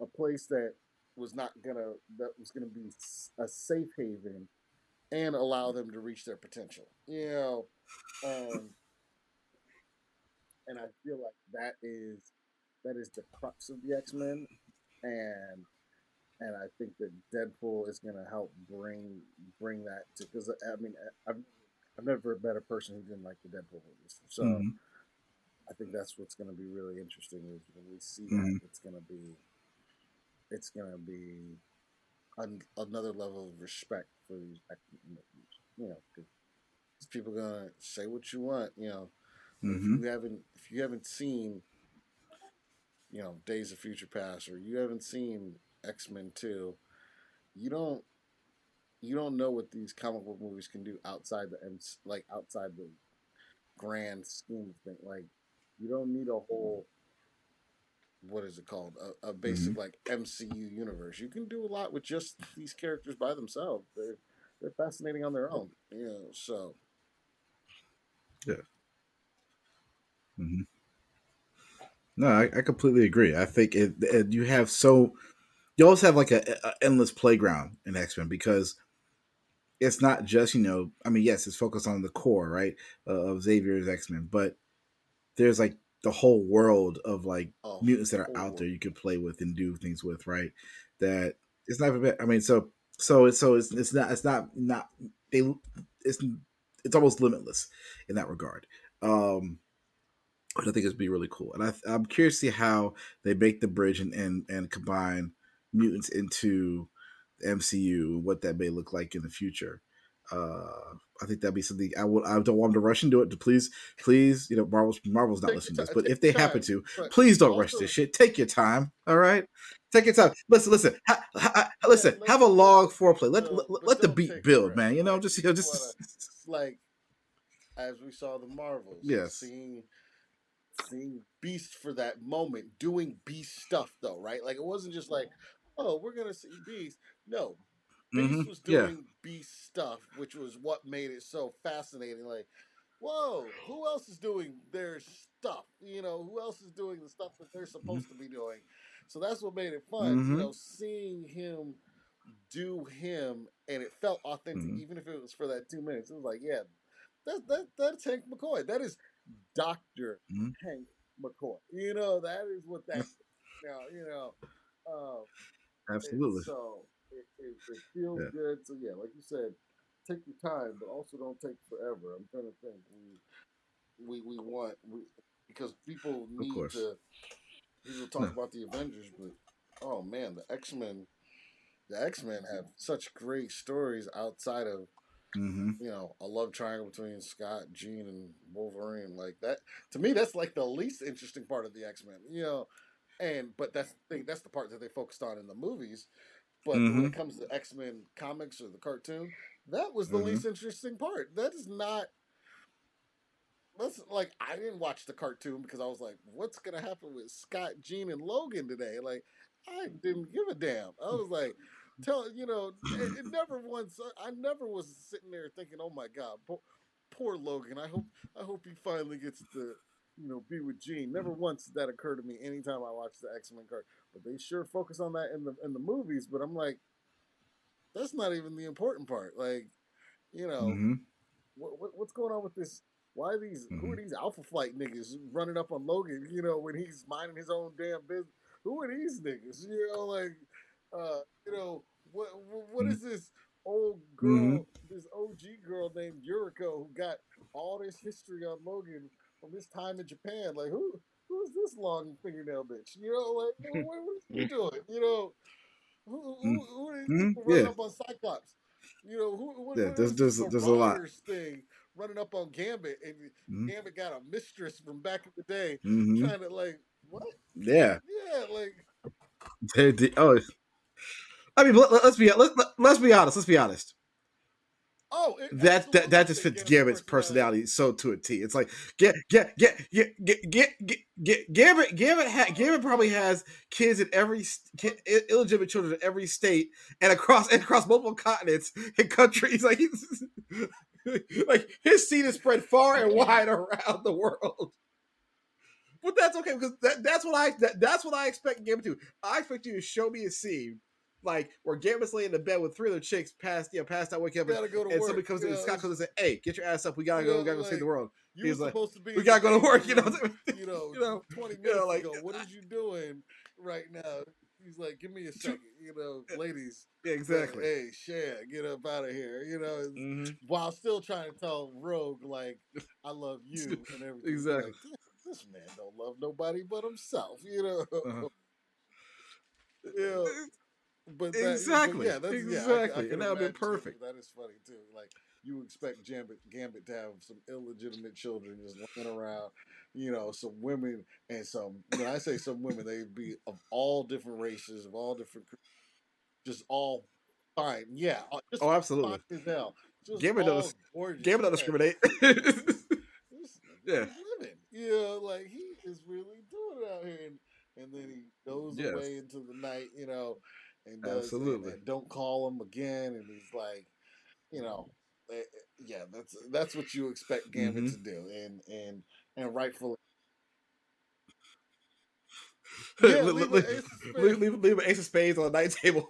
a place that was not gonna that was gonna be a safe haven and allow them to reach their potential. You know, um, and I feel like that is that is the crux of the X Men, and and I think that Deadpool is going to help bring bring that to because I mean I've I've never met a better person who didn't like the Deadpool movies, so Mhm. I think that's what's going to be really interesting is when we see Mhm. that it's going to be it's going to be an, another level of respect for these X Men movies, you know, because people gonna say what you want, you know. If Mhm. you haven't if you haven't seen you know Days of Future Past or you haven't seen X Men Two, you don't you don't know what these comic book movies can do outside the like outside the grand scheme of things. Like you don't need a whole what is it called a, a basic like MCU universe. You can do a lot with just these characters by themselves. They're they're fascinating on their own, you know. So yeah Mhm. No, I, I completely agree. I think it, it, you have so you always have like a, a endless playground in X Men because it's not just you know I mean yes it's focused on the core right uh, of Xavier's X Men but there's like the whole world of like a mutants that are out there you could play with and do things with right that it's not even I mean so so it's so it's it's not it's not not they it's it's almost limitless in that regard. Um which I think is be really cool. And I, I'm curious to see how they make the bridge and, and, and combine mutants into the MCU, what that may look like in the future. Uh, I think that'd be something I would. I don't want them to rush into it. To please, please, you know, Marvel's Marvel's not listening to this, but if they your happen to, please don't rush this shit. Take your time. All right, take your time. Listen, listen, ha, ha, ha- listen. let- have a long foreplay. Let let, let the beat build, man. You know, just you know, just just like as we saw the Marvels. Yes. Seeing seeing Beast for that moment, doing Beast stuff though, right? Like it wasn't just like, oh, we're gonna see Beast. No. Beast Mhm, was yeah. doing Beast stuff, which was what made it so fascinating. Like, whoa, who else is doing their stuff? You know, who else is doing the stuff that they're supposed to be doing? So that's what made it fun. Mhm. You know, seeing him do him and it felt authentic, Mhm. even if it was for that two minutes. It was like, yeah, that that that's Hank McCoy. That is Doctor Mhm. Hank McCoy. You know, that is what that. now, you know, um, absolutely. so it, it, it feels Yeah. good. So yeah, like you said, take your time, but also don't take forever. I'm trying to think. We we we want we because people need to. People talk No. about the Avengers, but oh man, the X Men. The X Men have such great stories outside of hmm you know a love triangle between Scott, Jean, and Wolverine. Like that to me, that's like the least interesting part of the X Men. You know, and but that's the thing. That's the part that they focused on in the movies. But when Mhm. it comes to X Men comics or the cartoon, that was the Mhm. least interesting part. That is not. That's like I didn't watch the cartoon because I was like, "What's gonna happen with Scott, Jean, and Logan today?" Like, I didn't give a damn. I was like, "Tell you know, it, it never once. I never was sitting there thinking, "Oh my god, poor, poor Logan. I hope I hope he finally gets to you know be with Jean." Never once did that occur to me anytime I watched the X Men card. But they sure focus on that in the in the movies. But I'm like, that's not even the important part. Like, you know, hmm what, what what's going on with this? Why are these who are these Alpha Flight niggas running up on Logan? You know, when he's minding his own damn business. Who are these niggas? You know, like, uh, you know, what what, what is this old girl, Mhm. this OG girl named Yuriko who got all this history on Logan from his time in Japan? Like, who who's this long fingernail bitch? You know, like, what, what are you doing? You know, who who, who are these Mhm. running Yeah. up on Cyclops? You know, who what, Yeah, what there's- is this there's- there's a lot. Thing running up on Gambit and Mhm. Gambit got a mistress from back in the day hmm trying to like what? Yeah. Yeah, like They- they- oh, I mean, let, us be let, let's be honest. Let's be honest. Oh, it That that, that just fit fits Gambit's Gambit's personality so to a T. It's like get get get get get get get, get Gambit Gambit ha, Gambit probably has kids in every st- ki- i- illegitimate children in every state and across and across multiple continents and countries. Like he's like his seed is spread far and wide around the world. But that's okay because that, that's what I that, that's what I expect Gambit to. I expect you to show me a scene like where Gambit's laying in the bed with three other chicks past you know past out wake up and, gotta go to and work. somebody comes in you and Scott comes in and says "Hey, get your ass up. We gotta go. Yeah, We gotta go save the world. You He's like, supposed to be. We gotta go to work." You know, you know, you know, 20 you minutes know, like, ago. What is you doing right now? He's like, give me a second. You know, ladies. yeah, exactly. Hey, share, get up out of here. You know, Mhm. while still trying to tell Rogue like, I love you and everything. Exactly. Like, this, this man don't love nobody but himself. You know. Uh-huh. yeah. But that, Exactly, But yeah, that's, Yeah, I- I, exactly, and that been imagine, perfect. That is funny too. Like you expect Gambit, Gambit to have some illegitimate children just running around, you know, some women and some. When I say some women, they'd be of all different races, of all different, just all fine. Yeah, uh, Oh, absolutely. as hell. Just Gambit does-. Gambit Yeah. discriminate. Yeah. living. You like he is really doing it out here, and, and then he goes Yes. away into the night, you know, and does and- Absolutely. and don't call him again, and he's like, you know, eh, eh, yeah, that's that's what you expect Gambit Mhm. to do, and and and rightfully. leave, Yeah, leave, leave leave, an ace of spades. leave, leave, leave an ace of spades on the night table.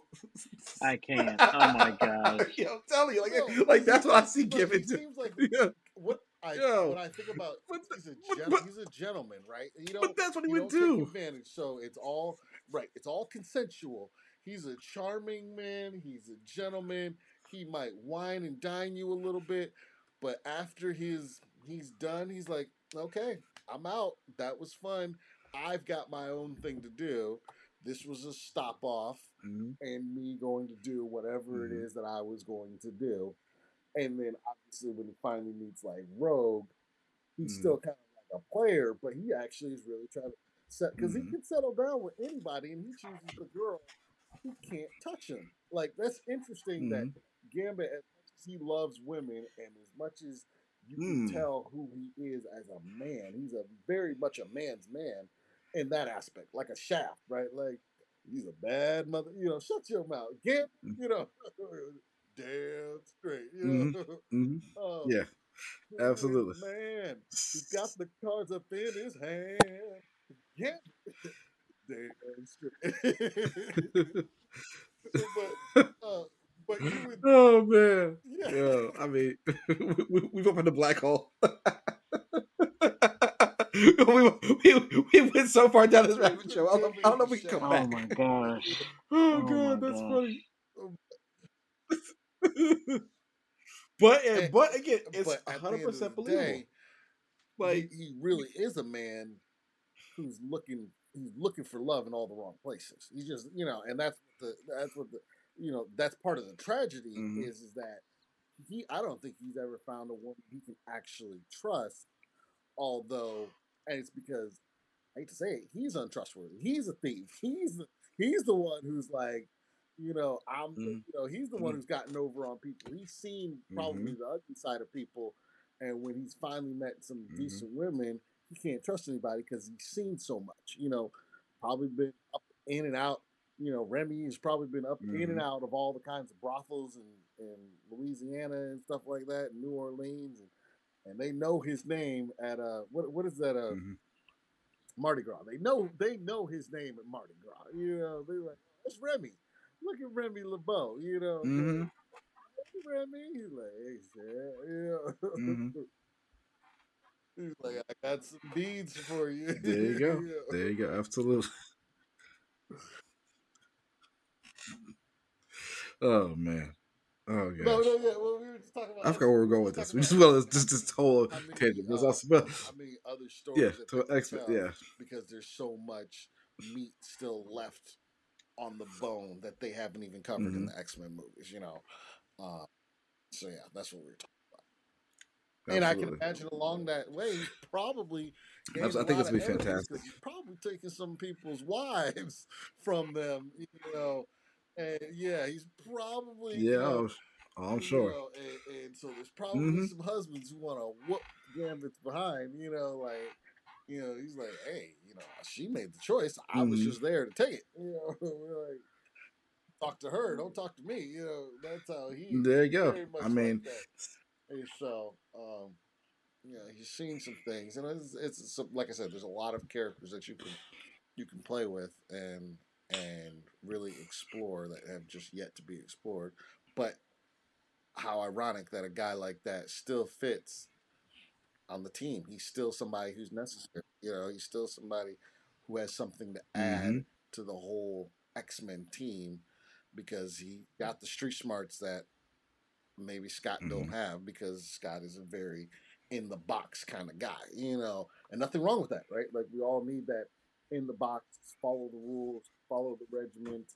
I can't. Oh my god! yeah, I'm telling you, like, No, like that's what I see but Gambit do. seems like Yeah, what I Yo. when I think about But he's a gen- but- he's a gentleman, right? You know, but that's what he you would don't do. Take advantage, so it's all right. It's all consensual. He's a charming man. He's a gentleman. He might wine and dine you a little bit, but after his he's done, he's like, okay, I'm out. That was fun. I've got my own thing to do. This was a stop off Mhm. and me going to do whatever it Mhm. is that I was going to do. And then obviously when he finally meets like Rogue, he's Mhm. still kind of like a player, but he actually is really trying to set because he can settle down with anybody and he chooses the girl who can't touch him. Like that's interesting that Mhm. Gambit, as much as he loves women and as much as you can Mm. tell who he is as a man, he's a very much a man's man in that aspect, like a shaft, right? Like he's a bad mother, you know, shut your mouth. Gambit, Mm. you know, damn straight, you know. Mhm. Um, Yeah, he absolutely. Man, he's got the cards up in his hand. Yeah. Damn straight. but, uh, but you would, oh man. yeah. Yeah, I mean, we, we've opened a black hole. we, we, we went so far down this rabbit trail. I don't, know- I don't know if we can come Oh back. Oh my gosh. Oh, Oh god, that's gosh. funny. but and, And- but again, it's but at the end hundred of percent the believable. day, Like, he, he really is a man who's looking he's looking for love in all the wrong places. He's just you know, and that's the that's what the you know that's part of the tragedy Mhm. is is that he I don't think he's ever found a woman he can actually trust. Although, and it's because I hate to say it, he's untrustworthy. He's a thief. He's the, he's the one who's like, you know, I'm, Mhm. you know, he's the one Mhm. who's gotten over on people. He's seen probably the ugly side of people, and when he's finally met some Mhm. decent women, he can't trust anybody because he's seen so much. You know, probably been up in and out. You know, Remy has probably been up in Mhm. and out of all the kinds of brothels in, in Louisiana and stuff like that, in New Orleans, and and they know his name at uh what what is that uh Mhm. Mardi Gras. They know they know his name at Mardi Gras. You know, they like it's Remy. Look at Remy LeBeau. You know, Mhm. "Hey, Remy. He's like, hey, Sam. Yeah. Mhm. He's like, I got some beads for you. There you go. Yeah. There you go. Absolutely. Oh man. Oh gosh. No, no, yeah. Well, we were just talking about. I forgot where we're going with this. We just well, just this whole how many, tangent. Uh, also, but how many other stories yeah, to expert. Yeah. because there's so much meat still left on the bone that they haven't even covered in Mhm. the X Men movies. You know. Uh, so yeah, that's what we were talking. And I can imagine along that way, probably. I think gonna be fantastic. probably taking some people's wives from them, you know. And yeah, he's probably you Yeah, know, oh, I'm you sure. know, and, and so there's probably Mhm. some husbands who want to whoop Gambit's behind, you know, like, you know, he's like, hey, you know, she made the choice. I was Mhm. just there to take it, you know. We're like, talk to her, don't talk to me, you know. That's how he. There you go. I mean, like. And so, um, you know, he's seen some things, and it's, it's some, like I said, there's a lot of characters that you can you can play with and and really explore that have just yet to be explored. But how ironic that a guy like that still fits on the team. He's still somebody who's necessary. You know, he's still somebody who has something to add Mhm. to the whole X Men team because he got the street smarts that maybe Scott don't Mm-hmm. have because Scott is a very in the box kind of guy, you know, and nothing wrong with that, right? Like we all need that in the box, follow the rules, follow the regiment.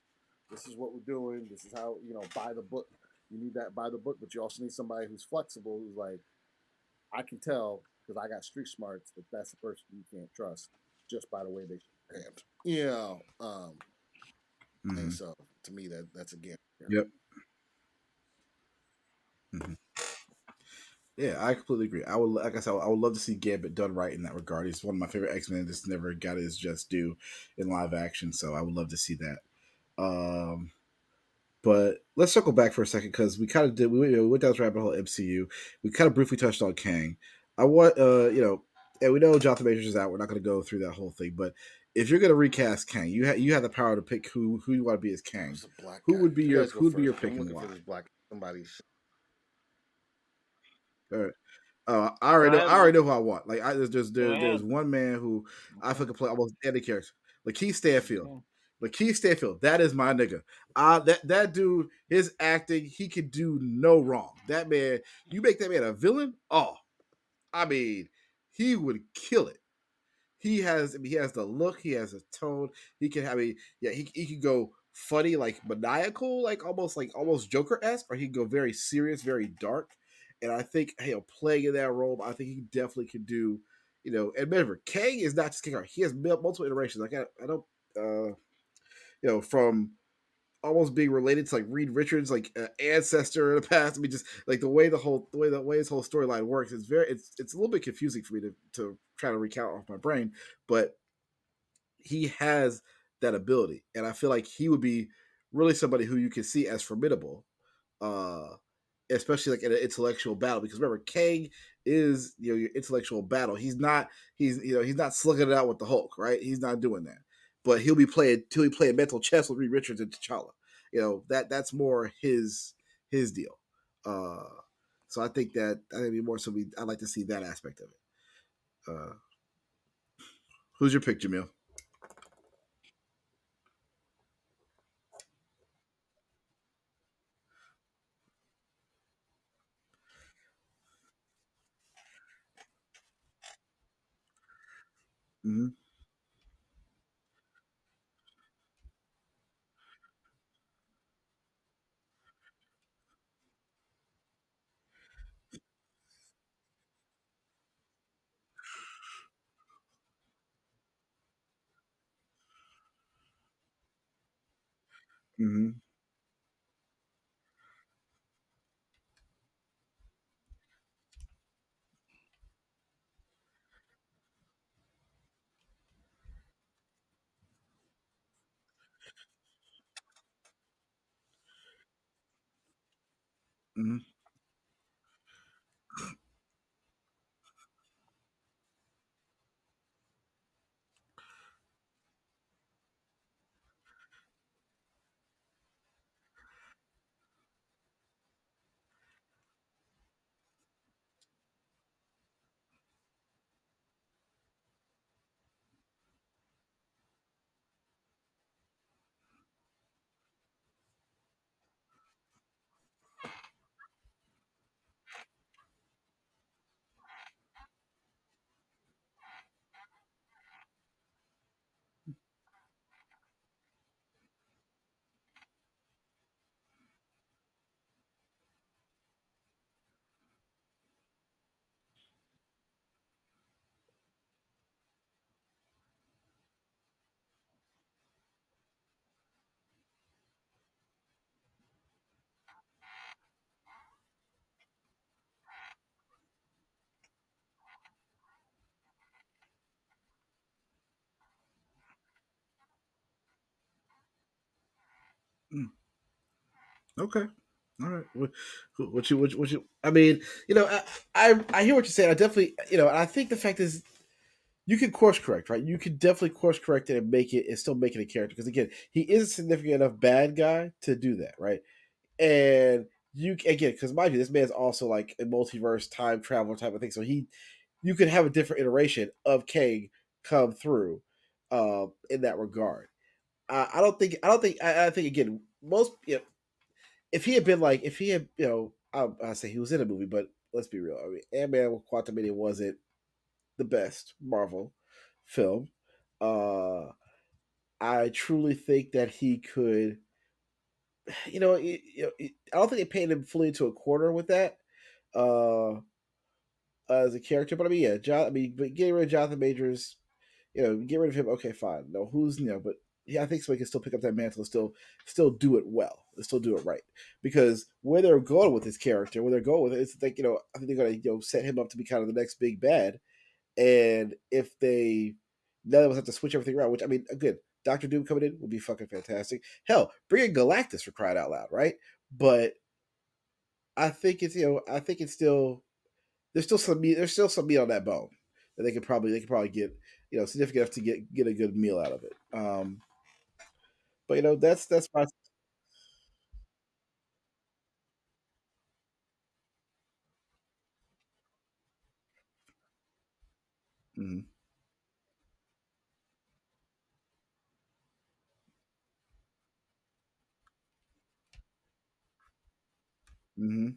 This is what we're doing. This is how you know buy the book. You need that by the book, but you also need somebody who's flexible, who's like, I can tell because I got street smarts that that's the person you can't trust just by the way they shake. You know, um, Mhm. and so to me that that's a game. Yep. Yeah, I completely agree. I would, like I said, I would love to see Gambit done right in that regard. He's one of my favorite X Men. Just never got his just due in live action, so I would love to see that. Um, but let's circle back for a second because we kind of did. We, went- we went down this rabbit hole MCU. We kind of briefly touched on Kang. I want, uh, you know, and we know Jonathan Majors is out. We're not going to go through that whole thing, but if you're going to recast Kang, you ha- you have the power to pick who who you want to be as Kang. Who would be You your- who would be your pick I'm and looking for why? this black somebody's. Uh, I already know. I already know who I want. Like I there's there's, there, Go there's one man who I feel could play almost any character. Lakeith Stanfield. Okay. Lakeith Stanfield. That is my nigga. Uh that that dude, his acting, he could do no wrong. That man, you make that man a villain. Oh, I mean, he would kill it. He has, I mean, he has the look. He has a tone. He can have a, yeah. He he could go funny, like maniacal, like almost like almost Joker esque, or he can go very serious, very dark. And I think, know, playing in that role, I think he definitely could do. You know, and remember, Kang is not just King. He has multiple iterations. Like I, I don't, uh, you know, from almost being related to like Reed Richards, like uh, ancestor in the past. I mean, just like the way the whole the way the way his whole storyline works is very it's it's a little bit confusing for me to to try to recount off my brain, but he has that ability, and I feel like he would be really somebody who you can see as formidable, uh, especially like in an intellectual battle. Because remember, Kang is you know your intellectual battle. He's not he's you know he's not slugging it out with the Hulk, right? He's not doing that. But he'll be playing till be playing mental chess with Reed Richards and T'Challa. You know that that's more his his deal. Uh, so I think that I think more so. We I'd like to see that aspect of it. Uh, who's your pick, Jamil? Mm-hmm. Mm-hmm. Mm-hmm. Okay. All right. What, you, what, you- what you, I mean, you know, I, I, I hear what you're saying. I definitely, you know, I think the fact is, you can course correct, right? You can definitely course correct it and make it, and still make it a character. Because again, he is a significant enough bad guy to do that, right? And you again, because mind you, this man's also like a multiverse time travel type of thing. So he, you could have a different iteration of Kang come through, uh, in that regard. I, I don't think, I don't think, I, I think again, most, you know, if he had been like, if he had, you know, I, I say he was in a movie, but let's be real. I mean, Ant Man with Quantumania wasn't the best Marvel film. Uh, I truly think that he could, you know, it, it, I don't think they painted him fully into a corner with that uh, as a character. But I mean, yeah, John, I mean, but getting rid of Jonathan Majors, you know, get rid of him. Okay, fine. No, who's you know, but yeah, I think somebody can still pick up that mantle and still still do it well, and still do it right. Because where they're going with his character, where they're going with it, it's like you know, I think they're gonna you know set him up to be kind of the next big bad. And if they none of us have to switch everything around, which I mean, again, Doctor Doom coming in would be fucking fantastic. Hell, bring in Galactus for crying out loud, right? But I think it's you know, I think it's still there's still some meat, there's still some meat on that bone that they could probably they could probably get you know significant enough to get get a good meal out of it. Um, but you know that's that's my mm-hmm, mm-hmm,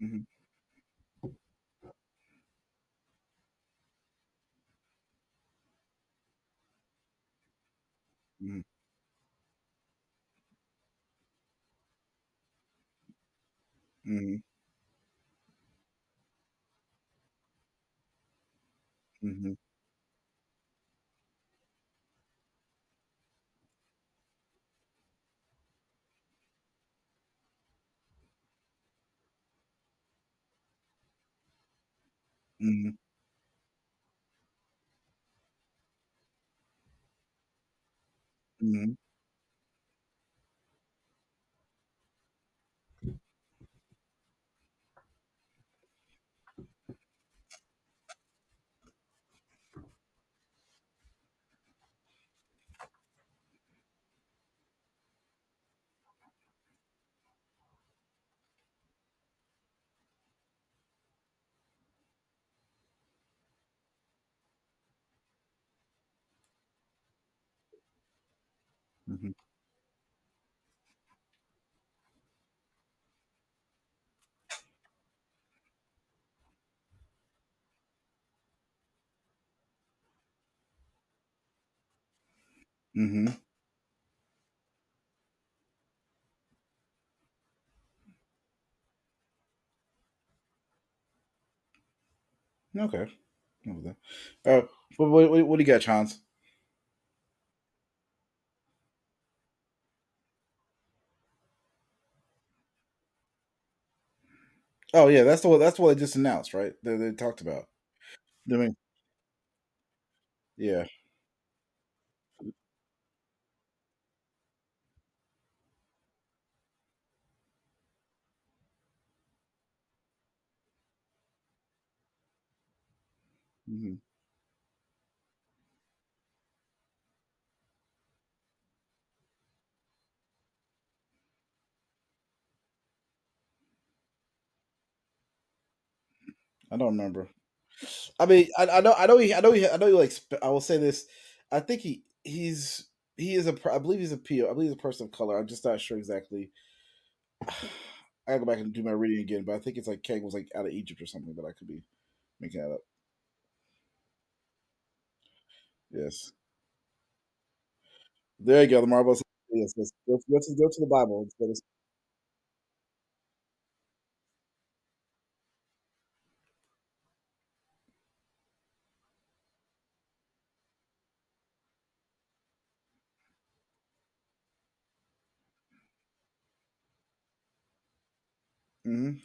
mm-hmm, mm-hmm, mm-hmm, mm-hmm, mm-hmm, mm-hmm. Mm-hmm. mm-hmm. Okay. Uh, what, what, what do you got, Chanzo? Oh yeah, that's the. That's what they just announced, right? They, they talked about. I mean, yeah. hmm I don't remember. I mean, I, I know, I know, he, I know, he, I know. He like. I will say this. I think he he's he is a. I believe he's a PO. I believe he's a person of color. I'm just not sure exactly. I gotta go back and do my reading again, but I think it's like Kang was like out of Egypt or something. But I could be making that up. Yes, there you go. The marbles. Yes, yes. Go, go to go to the Bible. of- Mm-hmm.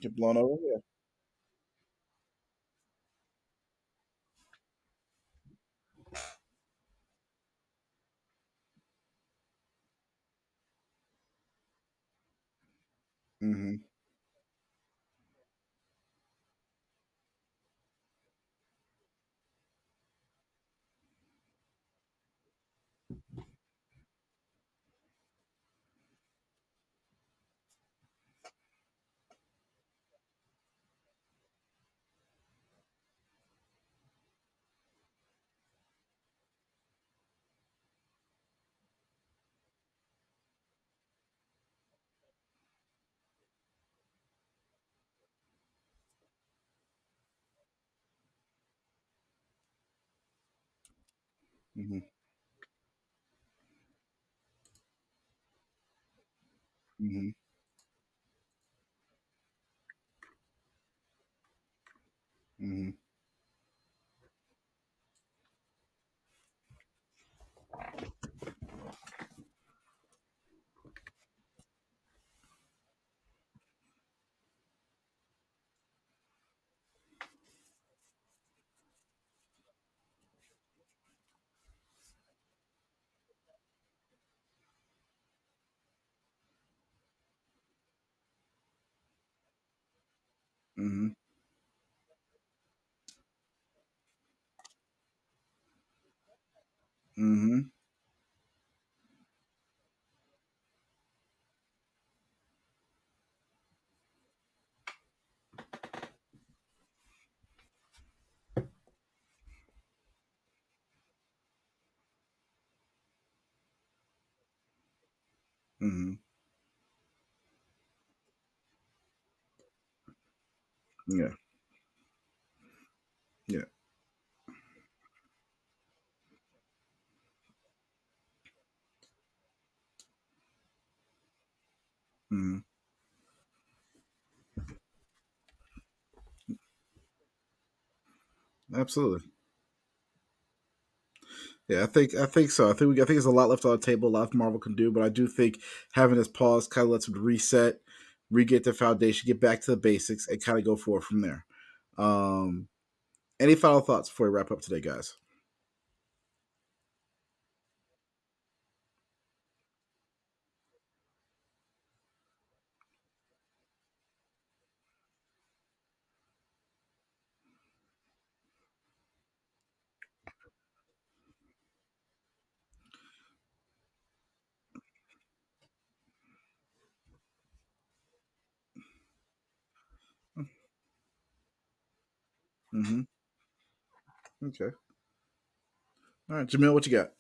Get blown over. Yeah. Mm-hmm. Mm-hmm. Mm-hmm. Mm-hmm. Mm-hmm. Mm-hmm. Yeah. Yeah. Mm-hmm. Absolutely. Yeah, I think I think so. I think we I think there's a lot left on the table, a lot Marvel can do, but I do think having this pause kind of lets them reset, re-get foundation, get back to the basics, and kind of go forward from there. Um, any final thoughts before we wrap up today, guys? Mm-hmm. Okay. All right, Jamil, what you got?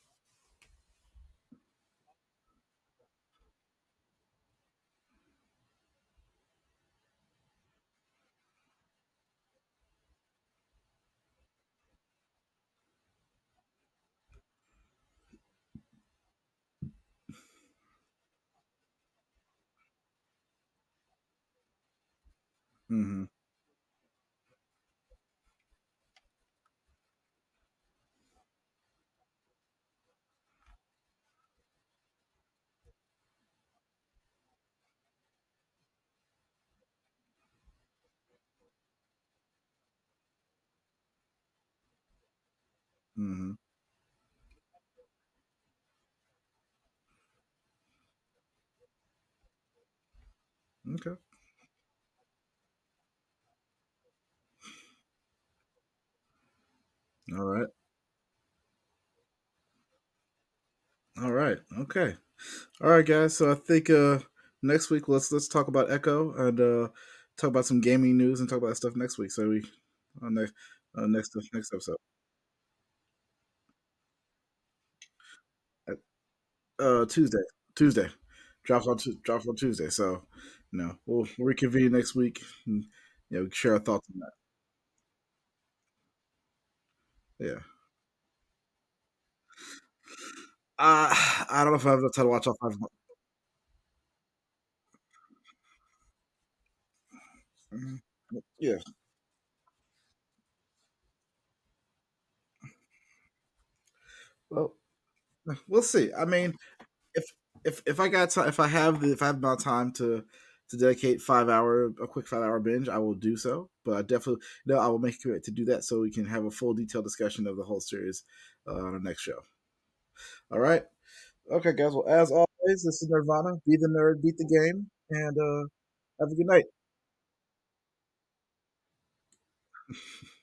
Mm-hmm. Mm-hmm. Okay. All right. All right. Okay. All right, guys. So I think uh next week let's let's talk about Echo and uh talk about some gaming news and talk about that stuff next week. So we on next uh, next next episode. Uh, Tuesday. Tuesday. Drops on tu- drops on Tuesday. So, you know, we'll, reconvene next week. And, you know, share our thoughts on that. Yeah. Uh, I don't know if I have enough time to watch all five. Mhm. Yeah. Well, we'll see. I mean, if if if I got time, if I have the if I have enough time to to dedicate five hour a quick five hour binge, I will do so. But I definitely no, I will make a commitment to do that so we can have a full detailed discussion of the whole series uh, on our next show. All right. Okay, guys. Well, as always, this is Nirvana. Be the nerd, beat the game, and uh, have a good night.